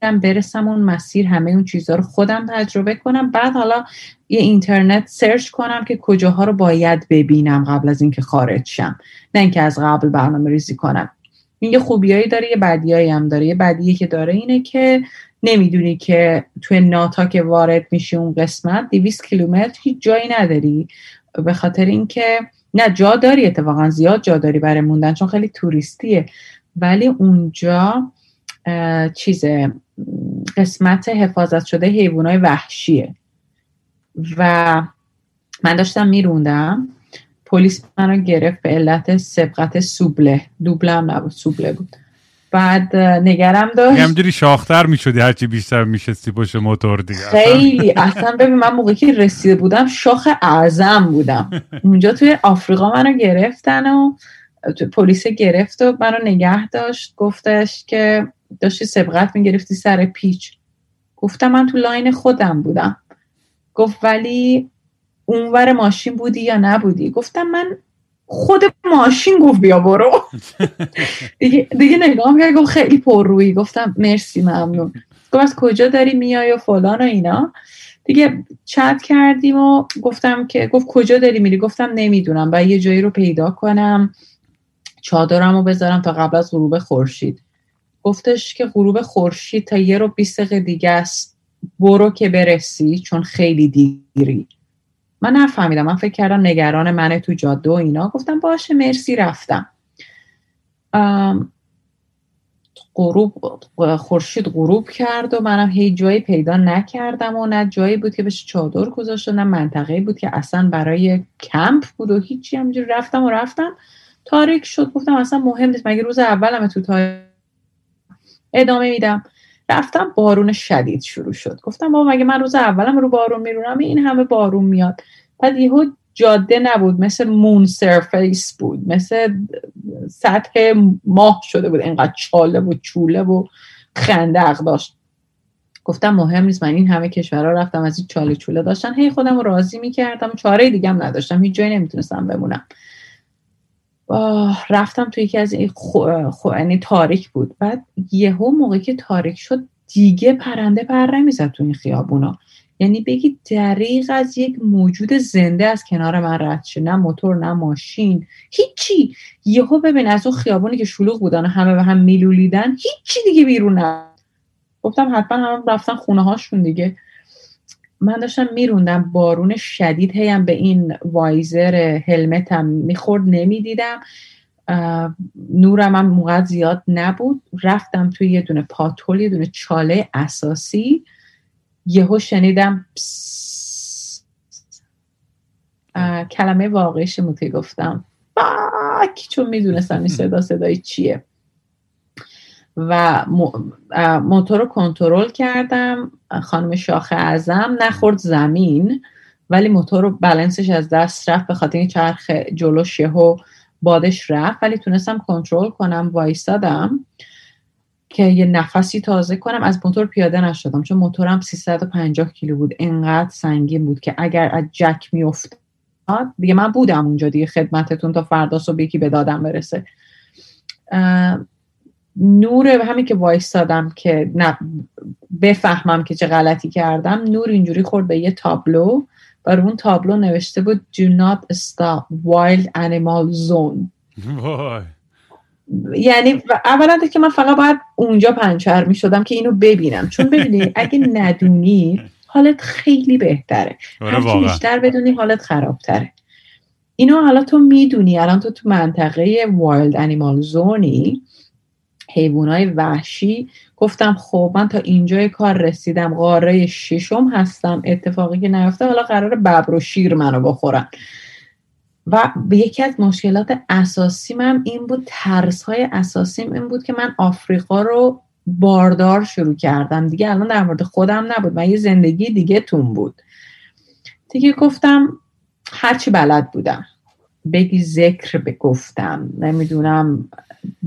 برسم اون مسیر همه اون چیزها رو خودم تجربه کنم. بعد حالا یه اینترنت سرچ کنم که کجاها رو باید ببینم قبل از اینکه خارج شم. نه اینکه از قبل برنامه ریزی کنم. این یه خوبیایی داره یه بدیایی هم داره. یه بدیه که داره اینه که نمی‌دونی که توی ناتا که وارد میشی اون قسمت 200 کیلومتر هیچ جایی نداری. به خاطر اینکه نه جا داری اتفاقا زیاد جا داری برای موندن چون خیلی توریستیه. ولی اونجا چیز قسمت حفاظت شده حیوانات وحشیه. و من داشتم میروندم پلیس منو گرفت به علت سبقت سوبله. دوبله هم نبود سوبله بود. بعد نگرم داشت. همجوری شاختر می‌شدی هرچی بیشتر میشستی پشت موتور دیگه. خیلی. اصلا ببین من موقعی که رسیده بودم شاخ اعظم بودم. اونجا توی آفریقا منو گرفتن و پلیس گرفت و منو نگه داشت. گفتش که داشتی سبقت می‌گرفتی سر پیچ. گفتم من تو لاین خودم بودم. گفت ولی اونور ماشین بودی یا نبودی؟ گفتم من خود ماشین گفت بیا برو. دیگه, دیگه نگاه کرد گفت خیلی پر روی. گفتم مرسی ممنون. گفت از کجا داری میای و فلان و اینا. دیگه چت کردیم و گفتم که گفت کجا داری میری؟ گفتم نمی‌دونم. و یه جایی رو پیدا کنم. چادرم رو بذارم تا قبل از غروب خورشید. گفتش که غروب خورشید تا یه رو بیست دقیقه دیگه است. برو که برسی چون خیلی دیری. من نفهمیدم. من فکر کردم نگران منه تو جاده و اینا. گفتم باشه مرسی رفتم. غروب خورشید غروب کرد و منم هیچ جایی پیدا نکردم و نه جایی بود که بهش چادر گذاشته نه منطقه بود که اصلا برای کمپ بود و هیچی. همینجوری رفتم و رفتم. تاریک شد. گفتم اصلا مهم نیست. مگه روز اولم تو تاریک؟ ادامه میدم. رفتم بارون شدید شروع شد. گفتم بابا مگه من روز اولم رو بارون میرونم؟ این همه بارون میاد. بعد یهو جاده نبود. مثل مون سرفیس بود. مثل سطح ماه شده بود. اینقدر چاله و چوله و خندق داشت. گفتم مهم نیست. من این همه کشورها رفتم از این چاله چوله داشتن. هی خودم رو راضی می‌کردم. چاره دیگه هم نداشتم. هیچ جایی نمی‌تونستم بمونم. رفتم توی یکی از این خو... خو... یعنی تاریک بود. بعد یهو موقعی که تاریک شد دیگه پرنده پر نمی‌زد تو این خیابونا. یعنی بگی دریغ از یک موجود زنده از کنار من رد شد نه موتور نه ماشین. هیچی. یهو ببین از اون خیابونی که شلوغ بودن همه به هم میلولیدن هیچی دیگه بیرون نه گفتم حتما هم رفتن خونه هاشون دیگه. من داشتم میروندم بارون شدید هیم به این وایزر هلمتم می‌خورد نمی‌دیدم. نورم هم موقع زیاد نبود. رفتم توی یه دونه پاتول یه دونه چاله اساسی. یهو شنیدم کلمه واقعیش موتی گفتم. باک چون می‌دونستم این صدا صدای چیه؟ و موتور رو کنترل کردم. خانم شاخ اعظم نخورد زمین ولی موتور رو بلنسش از دست رفت به خاطر این چرخ جلوش یهو بادش رفت. ولی تونستم کنترل کنم وایستادم که یه نفسی تازه کنم. از موتور پیاده نشدم چون موتورم 350 کیلو بود. انقدر سنگین بود که اگر از جک میافتاد دیگه من بودم اونجا دیگه خدمتتون تا فردا صبح یکی به دادم برسه نور همین که وایستادم که نه بفهمم که چه غلطی کردم نور اینجوری خورد به یه تابلو و اون تابلو نوشته بود Do not stop wild animal zone. یعنی اولا که من فقط باید اونجا پنچر می شدم که اینو ببینم. چون ببینی اگه ندونی حالت خیلی بهتره. آره هرچی بیشتر بدونی حالت خرابتره. اینو حالا تو می‌دونی الان تو تو منطقه وایلد انیمال زونی حیوانای وحشی. گفتم خب من تا اینجای کار رسیدم قاره ششم هستم. اتفاقی که نیفته حالا قرار ببر و شیر منو بخورن. و یکی از مشکلات اساسی من این بود ترس های اساسیم این بود که من آفریقا رو باردار شروع کردم. دیگه الان در مورد خودم نبود من یه زندگی دیگه تون بود. دیگه گفتم هرچی بلد بودم. بگی ذکر بگفتم. نمی‌دونم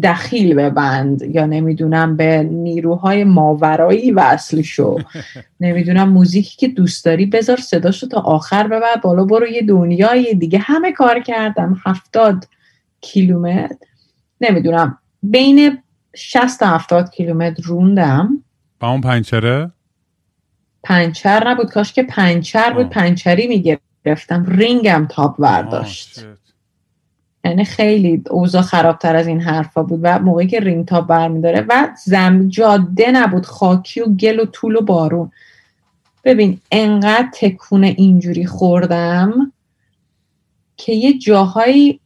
دخیل ببند یا نمی‌دونم به نیروهای ماورایی وصل شو نمی‌دونم موزیکی که دوست داری بذار صداشو تا آخر ببر بالا برو یه دنیای دیگه. همه کار کردم هفتاد کیلومتر. نمی‌دونم. بین 60 تا هفتاد کیلومتر روندم. با اون پنچره؟ پنچر نبود. کاش که پنچر بود. پنچری می‌گرفتم. رینگم تاب ورداشت یعنی خیلی اوضاع خرابتر از این حرفا بود و موقعی که رینگ تاب برمیداره و زم جاده نبود خاکی و گل و شل و بارون. ببین انقدر تکون اینجوری خوردم که یه جاهایی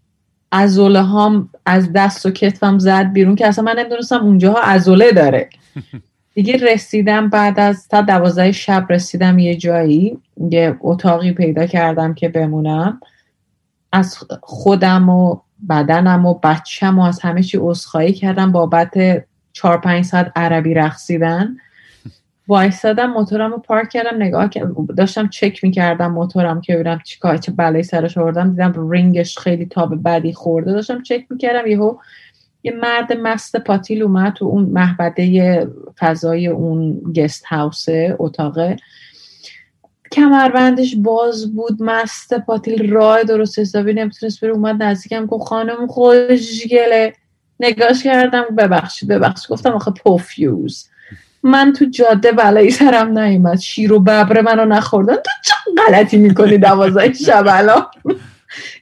عضله هام از دست و کتفم زد بیرون که اصلا من نمی‌دونستم اونجاها عضله داره. دیگه رسیدم بعد از تا دوازده شب رسیدم یه جایی یه اتاقی پیدا کردم که بمونم. از خودم و بدنم و بچم و از همه چی عذرخواهی کردم بابت چهار پنج ساعت عربی رقصیدن. وایستادم موتورم رو پارک کردم نگاه داشتم چک می‌کردم موتورم که ببینم چیکار چه بلایی سرش آوردم دیدم رینگش خیلی تاب بدی خورده داشتم چک می‌کردم یهو یه مرد مست پاتیل اومد تو اون محبده فضای اون گست هاوس اتاقه. کمربندش باز بود مست پاتیل راه درست حسابی نمی‌تونست بره اومد نزدیکم گفت خانم خوشگله نگاش کردم ببخشید ببخشید. گفتم آخه پوفیوز. من تو جاده بلایی سرم نیومد. شیر و ببر منو نخوردن. تو چه غلطی می‌کنی دوازده شب الان؟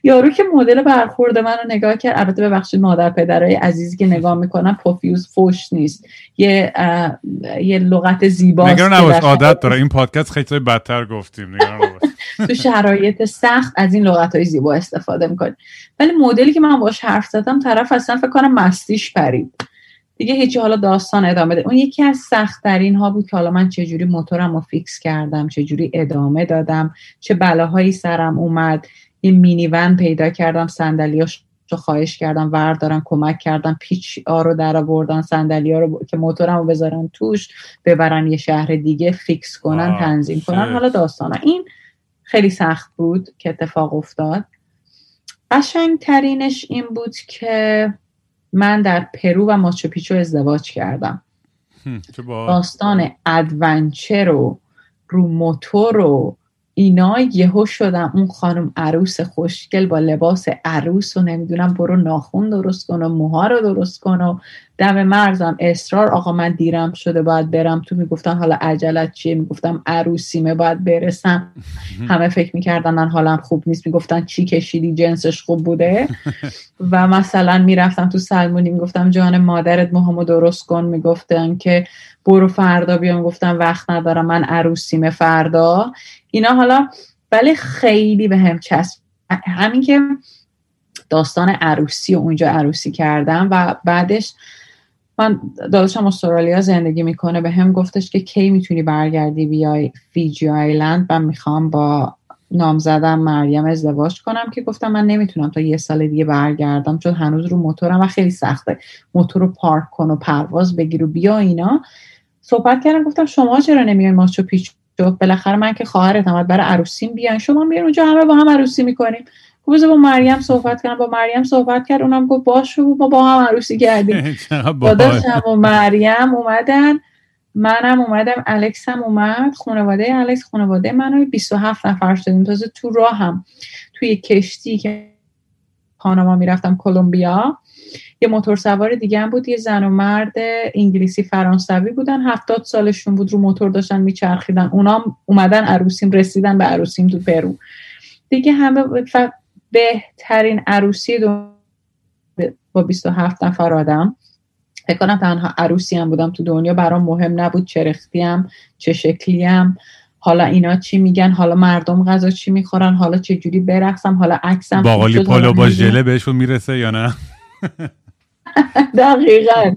یارو که مدل برخورد من رو نگاه کرد البته ببخشید مادر پدرای عزیزی که نگاه می‌کنن پوفیوز فوش نیست. یه یه لغت زیباست نگران نباش عادت داره. این پادکست خیلی بدتر گفتیم تو شرایط سخت از این لغت های زیبا استفاده می‌کنیم ولی مدلی که من باش حرف زدم طرف اصلا فکر کنم مستیش پرید. دیگه هیچی حالا داستان ادامه ده اون یکی از سختترین ها بود که حالا من چجوری موتورم رو fix کردم چجوری ادامه دادم چه بلاهایی سرم اومد. یه minivan پیدا کردم صندلیاش رو خواهش کردم وردارن کمک کردم پیچ ها رو در آوردن صندلی ها رو که موتورم رو بذارن توش ببرن یه شهر دیگه fix کنن تنظیم کنن. حالا داستانه این خیلی سخت بود که اتفاق افتاد. قشنگترینش این بود که من در پرو و ماچو ازدواج کردم. داستان ادونچر و رو موتور و اینا یهو شدم اون خانم عروس خوشگل با لباس عروس و نمی‌دونم برو ناخون درست کن و موها رو درست کن و دم مرزم اصرار. آقا من دیرم شده باید برم. تو می‌گفتن حالا عجلت چیه؟ می‌گفتم عروسیمه باید برسم. همه فکر می‌کردن من حالم خوب نیست. می‌گفتن چی کشیدی؟ جنسش خوب بوده؟ و مثلا می‌رفتم تو سلمونی می‌گفتم جان مادرت موهامو درست کن. می‌گفتن که برو فردا بیام. گفتم وقت ندارم. من عروسیمه فردا. اینا حالا ولی خیلی به هم چسب همین که داستان عروسی و اونجا عروسی کردم و بعدش من داداشم استرالیا زندگی می‌کنه به هم گفتش که کی می‌تونی برگردی بیای فیجی آیلند؟ و می‌خوام با نامزدم مریم ازدواج کنم که گفتم من نمی‌تونم تا یه سال دیگه برگردم چون هنوز رو موتورم و خیلی سخته. موتور رو پارک کن و پرواز بگیر و بیا اینا. صحبت کردم گفتم شما چرا نمیای ماچو پیچ بالاخره من که خواهرتم برای عروسیم بیان. شما میان اونجا همه با هم عروسی می‌کنیم گفت با مریم صحبت کردم با مریم صحبت کرد اونم گفت باش ما با هم عروسی کردیم. داداشم و مریم اومدن منم اومدم الکس هم اومد خانواده الکس خانواده منو. 27 نفر شدیم. تازه تو راه هم توی کشتی که پاناما می‌رفتم کلمبیا. یه موتور سوار دیگه هم بود یه زن و مرد انگلیسی فرانسوی بودن. هفتاد سالشون بود رو موتور داشتن میچرخیدن. اونا اومدن عروسیم رسیدن به عروسیم تو پرو. دیگه همه بهترین عروسی دو با 27 نفر آدم. فکر کنم تنها عروسی هم بودم تو دنیا. برام مهم نبود چه رختیم چه شکلیم حالا اینا چی میگن؟ حالا مردم غذا چی می‌خورن؟ حالا چه جوری برقصم؟ حالا عکسم باقالی پالو با ژله بهشون می‌رسه یا نه؟ دقیقا.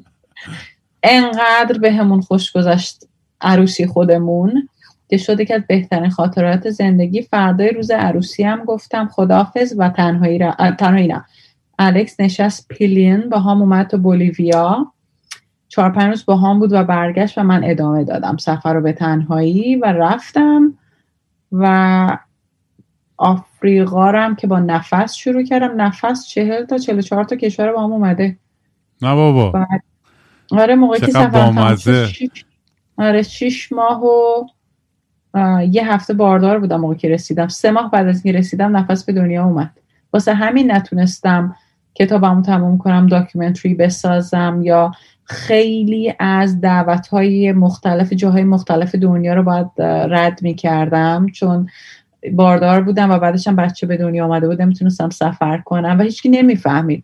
انقدر به همون خوش گذشت عروسی خودمون که شده که از بهترین خاطرات زندگی فردای روز عروسی هم گفتم. خدافز و تنهایی, را... تنهایی نه. الکس نشست پیلین با هم اومد تو بولیویا. چهار پنج روز با هم بود و برگشت و من ادامه دادم. سفر رو به تنهایی و رفتم و آفریقا هم که با نفس شروع کردم. نفس چهل تا چهل چهار تا کشور با هم اومده. نه بابا. آره موقعی که سفر آره شیش ماه و یه هفته باردار بودم موقع که رسیدم. سه ماه بعد از اینکه رسیدم نفس به دنیا اومد. واسه همین نتونستم کتابمو تموم کنم داکیومنتری بسازم یا خیلی از دعوت های مختلف جاهای مختلف دنیا رو باید رد می کردم چون باردار بودم و بعدشم بچه به دنیا آمده بودم می‌تونستم سفر کنم و هیچکی نمی‌فهمید.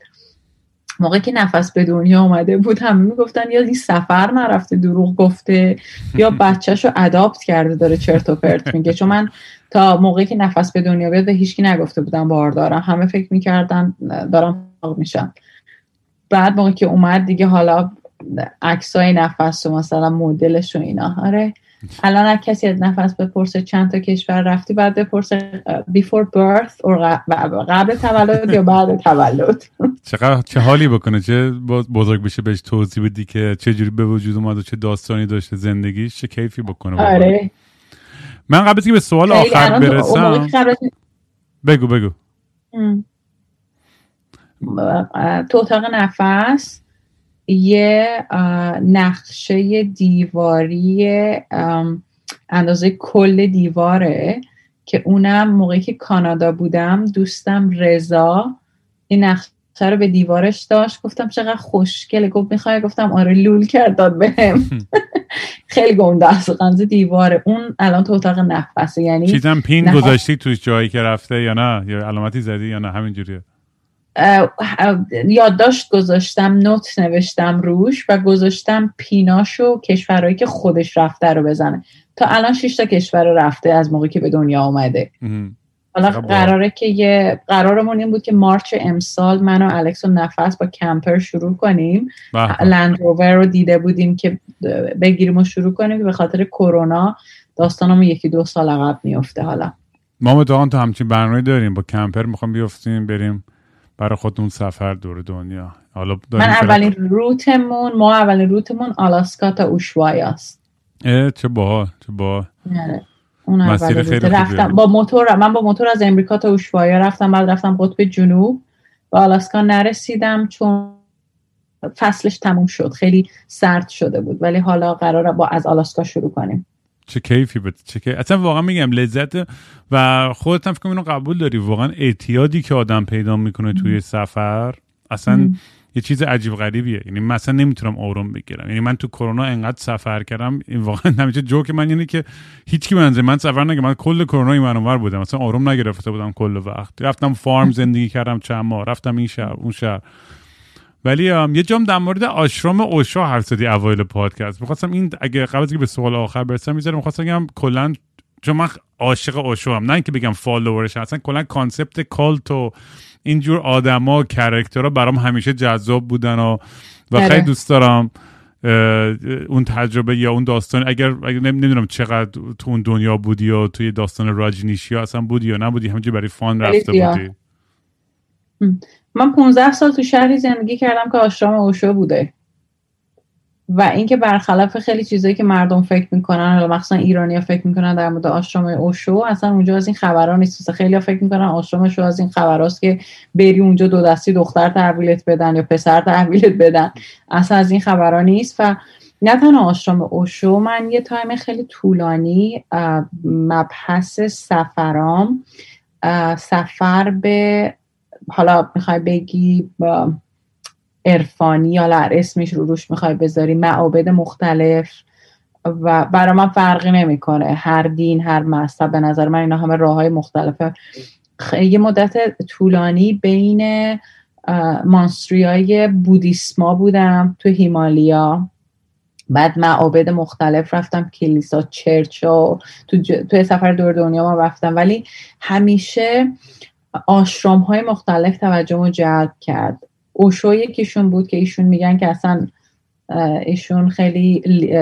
موقعی که نفس به دنیا آمده بود همه می‌گفتن یا این سفر نرفته دروغ گفته یا بچهش رو اداپت کرده داره چرت و پرت میگه. چون من تا موقعی که نفس به دنیا بیاد به هیچکی نگفته بودم باردارم همه فکر می‌کردن دارم میشم. بعد موقعی که اومد دیگه حالا عکسای نفس و مثلا مدلش و اینا. آره. الان کسی از نفس بپرسه چند تا کشور رفتی بعد بپرسه before birth قبل تولد یا بعد تولد. چقدر چه حالی بکنه؟ چه بزرگ بشه بهش توضیح بدی که چه جوری به وجود اومد و چه داستانی داشته زندگیش چه کیفی بکنه آره. من قبل که به سوال آخر برسم بگو بگو. تو اتاق نفس. یه نقشه دیواری اندازه کل دیواره که اونم موقعی که کانادا بودم دوستم رضا این نقشه رو به دیوارش داشت. گفتم چقدر خوشگله. گفت می‌خوای؟ گفتم آره لول کرد داد بهم. خیلی گنده است. دیواره. اون الان تو اتاق نفسه. یعنی چیزم پین گذاشتی توش جایی که رفته یا نه؟ یا علامتی زدی یا نه؟ همینجوریه. یادداشت گذاشتم نوت نوشتم روش و گذاشتم پیناش و کشورهایی که خودش رفته رو بزنه. تا الان 6 تا کشور رفته از موقعی که به دنیا آمده حالا قراره که یه قرارمون این بود که مارچ امسال من و الکس و نفس با کمپر شروع کنیم. لند روور رو دیده بودیم که بگیریم و شروع کنیم که به خاطر کرونا داستانمون یکی دو سال عقب میفته حالا. ما متوان تو همچین برنامه داریم. با کمپر می‌خوام بیفتیم بریم. برای خودمون سفر دور دنیا. حالا من اولین روتمون ما اولین روتمون آلاسکا تا اوشوای است. چه باها چه با آره. اون اول خیلی رفتم با موتور من با موتور از امریکا تا اوشوایا رفتم بعد رفتم قطب جنوب. به آلاسکا نرسیدم چون فصلش تموم شد. خیلی سرد شده بود ولی حالا قرار با از آلاسکا شروع کنیم. چه کیفی بود چه کیف... اصلا واقعا میگم لذت و خودت هم فکر اینو قبول داری واقعا اعتیادی که آدم پیدا می‌کنه توی سفر اصلا یه چیز عجیب غریبیه. یعنی مثلا نمی‌تونم آروم بگیرم. یعنی من تو کرونا انقدر سفر کردم این واقعا همیشه جوک من یعنی که هیچ کی من من سفر نگم من کل کرونا این منور بودم. مثلا آروم نگرفته بودم کل وقت. رفتم فارم زندگی کردم چند ماه. رفتم این شهر اون شهر. ولی یه جام در مورد آشرام اوشا حرف زدی اوایل پادکست. می‌خواستم این اگه قبل از به سوال آخر برسم می‌ذارم می‌خواستم بگم کلا چون من عاشق اوشو هم نه اینکه بگم follower ش اصلا کلا concept cult و اینجور آدما character ها برام همیشه جذاب بودن و و خیلی آره. دوست دارم اون تجربه یا اون داستان. اگر, اگر نمی‌دونم چقدر تو اون دنیا بودی یا توی داستان راجنیشی اصلا بودی یا نبودی همینجوری برای fun رفته بودی. من 15 سال تو شهری زندگی کردم که آشرام اوشو بوده. و اینکه برخلاف خیلی چیزایی که مردم فکر می‌کنن حالا مخصوصا ایرانی فکر می‌کنن در مورد آشرام اوشو اصلا اونجا از این خبرها نیست. خیلی فکر می‌کنن آشرام اوشو از این خبراست که بری اونجا دو دستی دختر تحویلت بدن یا پسر تحویلت بدن. اصلا از این خبرها نیست. و نه تنها آشرام اوشو من یه تایم خیلی طولانی مبحث سفرام سفر به حالا می‌خوای بگی عرفانی یا اسمش رو روش می‌خوای بذاری؟ معابد مختلف. و برای من فرقی نمی‌کنه. هر دین هر مذهب به نظر من اینا همه راه های مختلفه یه مدت طولانی بین های بودیسما بودم تو هیمالیا. بعد معابد مختلف رفتم کلیسا چرچ و تو, تو سفر دور دنیا ما رفتم. ولی همیشه آشرام های مختلف توجه جلب کرد. اوشو یکیشون بود که ایشون میگن که اصلا ایشون خیلی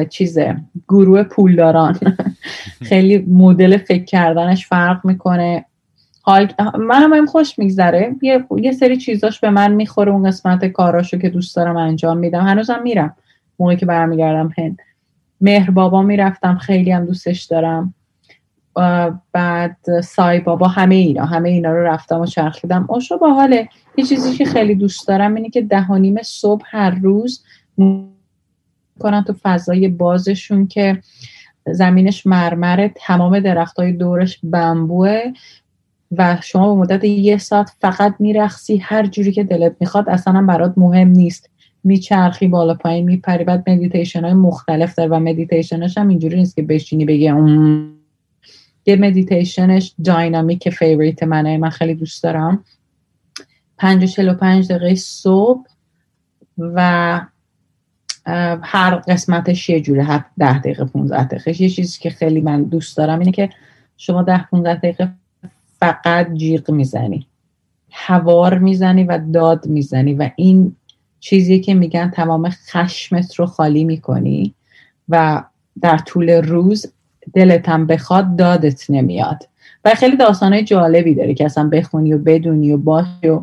چیزه گروه پولداران. خیلی مدل فکر کردنش فرق می‌کنه. حال من هم خوش میگذره. یه،, یه سری چیزاش به من می‌خوره اون قسمت کاراشو که دوست دارم انجام میدم. هنوزم میرم. موقعی که برمیگردم هند مهر بابا می‌رفتم. خیلی هم دوستش دارم. بعد سای بابا همه اینا همه اینا رو رفتم و چرخیدم اوشو با حاله یه چیزی که خیلی دوست دارم اینه که ده نیم صبح هر روز کنن تو فضای بازشون که زمینش مرمره تمام درخت های دورش بمبوه و شما به مدت یه ساعت فقط می‌رقصی هر جوری که دلت می‌خواد اصلا برات مهم نیست. میچرخی بالا پایین میپری. بعد مدیتیشن های مختلف داره و مدیتیشنش هم اینجوری نیست که بشینی بگی یه مدیتیشنش dynamic favorite منه من خیلی دوست دارم. پنج و چهل و پنج دقیقه صبح و هر قسمتش یه جوره هر ده دقیقه 15 دقیقه. یه چیزی که خیلی من دوست دارم اینه که شما ده 15 دقیقه فقط جیغ می‌زنی. هوار می‌زنی و داد می‌زنی و این چیزی که میگن تمام خشمت رو خالی می‌کنی و در طول روز دلتم بخواد دادت نمیاد. و خیلی داستانهای جالبی داره که اصلا بخونی و بدونی و باشی و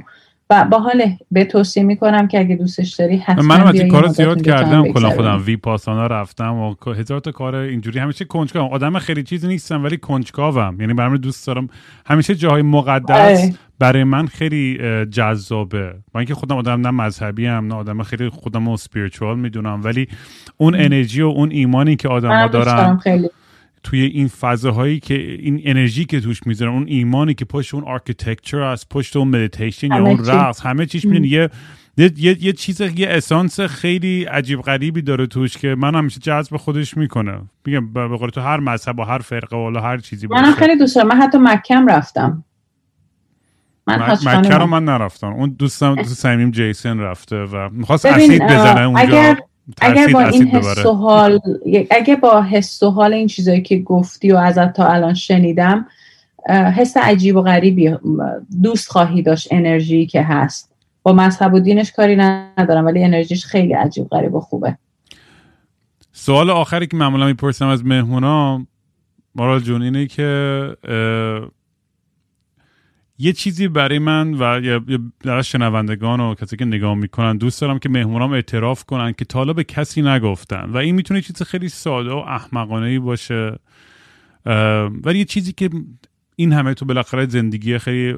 و با حال به توصیه می‌کنم که اگه دوستش داری حتما منم از این کار زیاد کردم. کلا خودم وی پاسانا رفتم و هزار تا کار اینجوری. همیشه کنجکاوم. آدم خیلی چیزی نیستم ولی کنجکاوم. یعنی برام دوست دارم. همیشه جاهای مقدس. برای من خیلی جذابه. من اینکه خودم آدم نه مذهبی هم نه آدم خیلی خودم رو سپیریچوال می‌دونم. ولی اون انرژی و اون ایمانی که آدم ها دارن خیلی. توی این فضاهایی که این انرژی که توش می‌ذارن اون ایمانی که پشت اون architecture از پشت اون مدیتیشن یا اون رقص همه چیش می‌دونی. یه یه, یه چیز یه essence خیلی عجیب غریبی داره توش که من همیشه جذب خودش می‌کنه. میگم به قول تو هر مذهب و هر فرقه و هر چیزی باشه. من خیلی دوست دارم. من حتی مکم رفتم. من مکه رو من نرفتم. اون دوستم دوست صمیمیم جیسن رفته و می‌خواست اسید بزنه اونجا. اگر اگر با این حس و حال اگه با حس و حال این چیزایی که گفتی و ازت تا الان شنیدم حس عجیب و غریبی دوست خواهی داشت انرژی که هست. با مذهب و دینش کاری ندارم ولی انرژیش خیلی عجیب غریب و خوبه. سوال آخری که معمولا می‌پرسم از مهمونا مارال جون اینه که یه چیزی برای من و در شنوندگان و کسی که نگاه می‌کنن دوست دارم که مهمونام اعتراف کنن که تالا به کسی نگفتن. و این می‌تونه چیز خیلی ساده و احمقانه ای باشه ولی یه چیزی که این همه تو بالاخره زندگی خیلی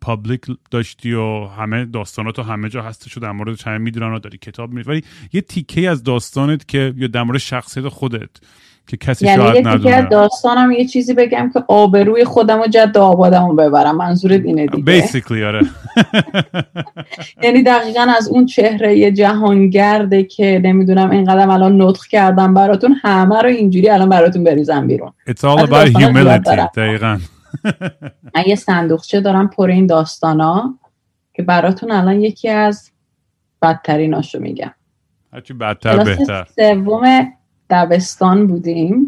پابلیک داشتی و همه داستانات همه جا هستش و در مورد همه می‌دونن و داری کتاب میری. ولی یه تیکه از داستانت که یا در مورد شخصیت خودت که کسی یعنی شاید ندونه از داستانم یه چیزی بگم که آبروی خودم و جد آبادم رو ببرم. منظورت اینه دیگه. بیسیکلی آره. یعنی دقیقا از اون چهره جهانگرده که نمی‌دونم اینقدر الان نطق کردم براتون همه رو اینجوری الان براتون بریزم بیرون. It's all about humility. دقیقا. من یه صندوقچه دارم پر این داستانا که براتون الان یکی از بدتریناشو میگم. هرچی بدتر بهتر. سوم دبستان بودیم.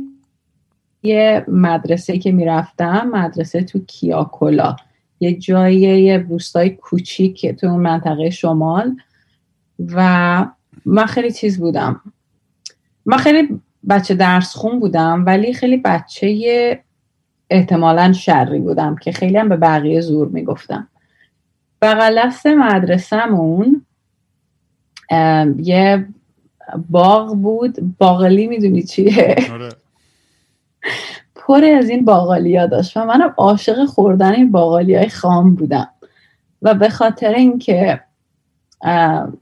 یه مدرسه که می‌رفتم مدرسه تو کیاکولا. یه جایی یه روستای کوچیک تو اون منطقه شمال. و من خیلی چیز بودم. من خیلی بچه درس خون بودم ولی خیلی بچه احتمالا شری بودم که خیلی هم به بقیه زور می‌گفتم. بغل دست مدرسهمون یه باغ بود. باقلی می‌دونی چیه؟ آره. پر از این باقالیا داشت و منم عاشق خوردن این باقالی های خام بودم. و به خاطر اینکه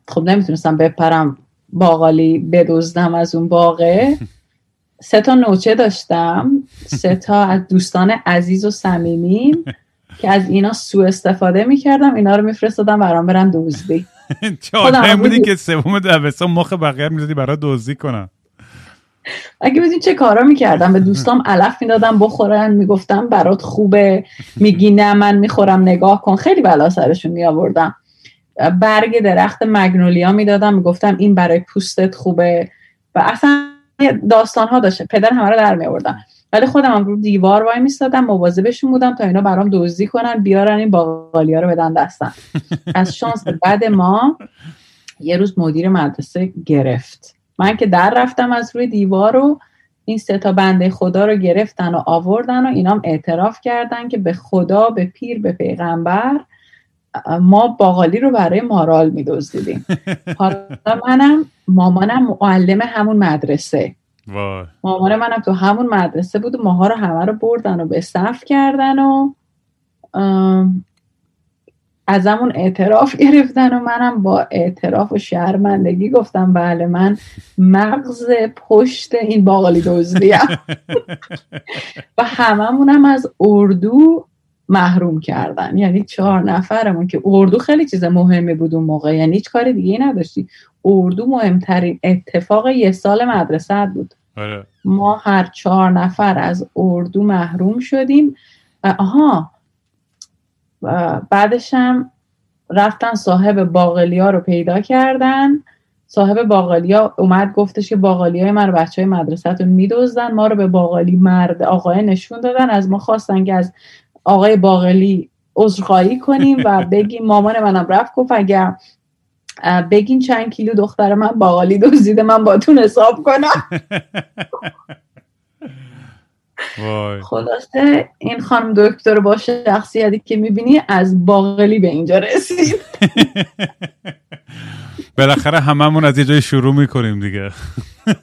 خب نمی‌تونستم بپرم باقالی بدزدم از اون باغه سه تا نوچه داشتم. سه تا از دوستان عزیز و صمیمیم که از اینا سوء استفاده می‌کردم. اینا رو میفرستادم برام برن دزدی. چه خودم آدمی بودی. که سوم دبستان مخ بقیه می‌زدی برای دزدی کنن اگه بدین چه کارا می‌کردم. به دوستام علف می‌دادم بخورن می‌گفتم برات خوبه. میگی نه من می‌خورم نگاه کن. خیلی بلا سرشون میآوردم. برگ درخت مگنولیا می‌دادم. می‌گفتم این برای پوستت خوبه. و اصلا داستان ها داشته پدر همه رو در میآوردم ولی خودم رو دیوار وای میستادم مواظبشون بودم تا اینا برام دزدی کنن بیارن این باقالیا رو بدن دستم. از شانس بعد ما یه روز مدیر مدرسه گرفت. من که در رفتم از روی دیوار رو این سه تا بنده خدا رو گرفتن و آوردن و اینام اعتراف کردن که به خدا به پیر به پیغمبر ما باقالی رو برای مارال میدزدیدیم. حالا منم مامانم معلم همون مدرسه. وای. مامان منم تو همون مدرسه بود و ماها رو همه رو بردن و به صف کردن و ام، ازمون اعتراف گرفتن و منم با اعتراف و شرمندگی گفتم بله من مغز پشت این باقالی دزدیم و هممونم از اردو محروم کردن. یعنی چهار نفرمون که اردو خیلی چیز مهمی بود اون موقع. یعنی هیچ کار دیگه نداشتی. اردو مهمترین اتفاق یه سال مدرسه بود. آره. ما هر چهار نفر از اردو محروم شدیم. آها بعدش هم رفتن صاحب باقلیا رو پیدا کردن. صاحب باقالیا اومد گفتش که باقالی های من رو بچه های مدرسهتون میدوزدن ما رو به باقالی مرد آقای نشون دادن. از ما خواستن که از آقای باقالی عذرخواهی کنیم و بگیم مامان منم رفت گفت اگر بگین چند کیلو دختر من باقالی دزدیده من باتون حساب کنم. خلاصه این خانم دکتر با شخصیتی که می‌بینی از باقلی به اینجا رسید. بالاخره هممون از یه جای شروع می‌کنیم دیگه.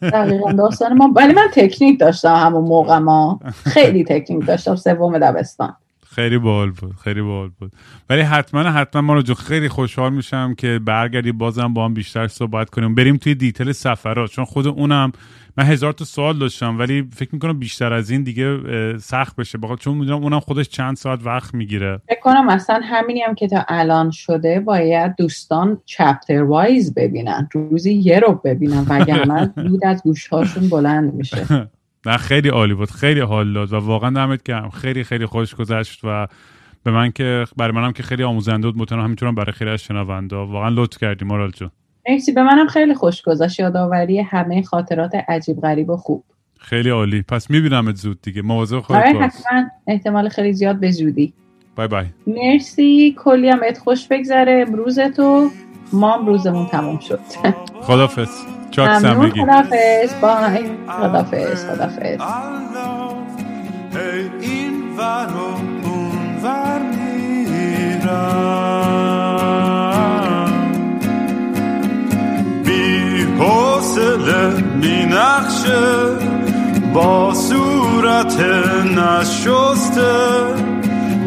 دقیقا داستان ما ولی من تکنیک داشتم همون موقع ما. خیلی تکنیک داشتم سوم دبستان. خیلی باحال بود خیلی باحال بود. ولی حتما حتما ما رو خیلی خوشحال میشم که برگردی بازم با هم بیشتر صحبت کنیم. بریم توی دیتیل سفرات چون خود اونم من هزار تا سوال داشتم ولی فکر می‌کنم بیشتر از این دیگه سخت بشه. بخاطر چون می‌دونم اونم خودش چند ساعت وقت می‌گیره. فکر کنم اصلا همینی هم که تا الان شده باید دوستان چپتر وایز ببینن روزی یه رو ببینن وگرنه دود از گوشهاشون بلند میشه. نه خیلی عالی بود خیلی حال داد و واقعا دمت گرم. خیلی خیلی خوش گذشت و به من که برای منم که خیلی آموزنده بود مطمئنم همینطورم برای خیلی از شنونده واقعا لطف کردی مارال جون. مرسی. به منم خیلی خوش گذشت. یادآوری همه خاطرات عجیب غریب و خوب. خیلی عالی. پس میبینمت زود دیگه. مواظب خودت آره باش. حتما احتمال خیلی زیاد به زودی. بای بای. مرسی. کلی هم بهت خوش بگذره. امروز تو ما هم روزمون تموم شد. خدافز چاکس ممنون. همگی خدافز بای. خدافز خدافز این ور و اون ور میرم بی حوصله بی نقشه با صورت نشسته.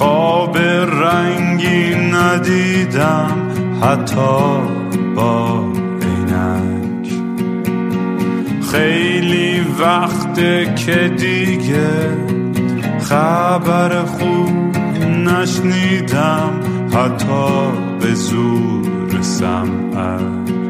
خواب رنگی ندیدم حتی با عینک. خیلی وقته که دیگه خبر خوب نشنیدم حتی به زور سمعک.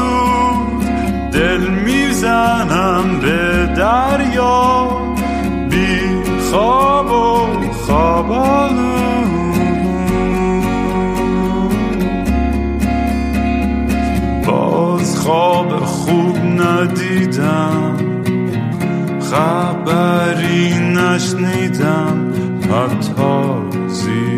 می‌زنم به دریا بی خواب و خواب باز خواب خوب ندیدم خبری نشنیدم حتی زیر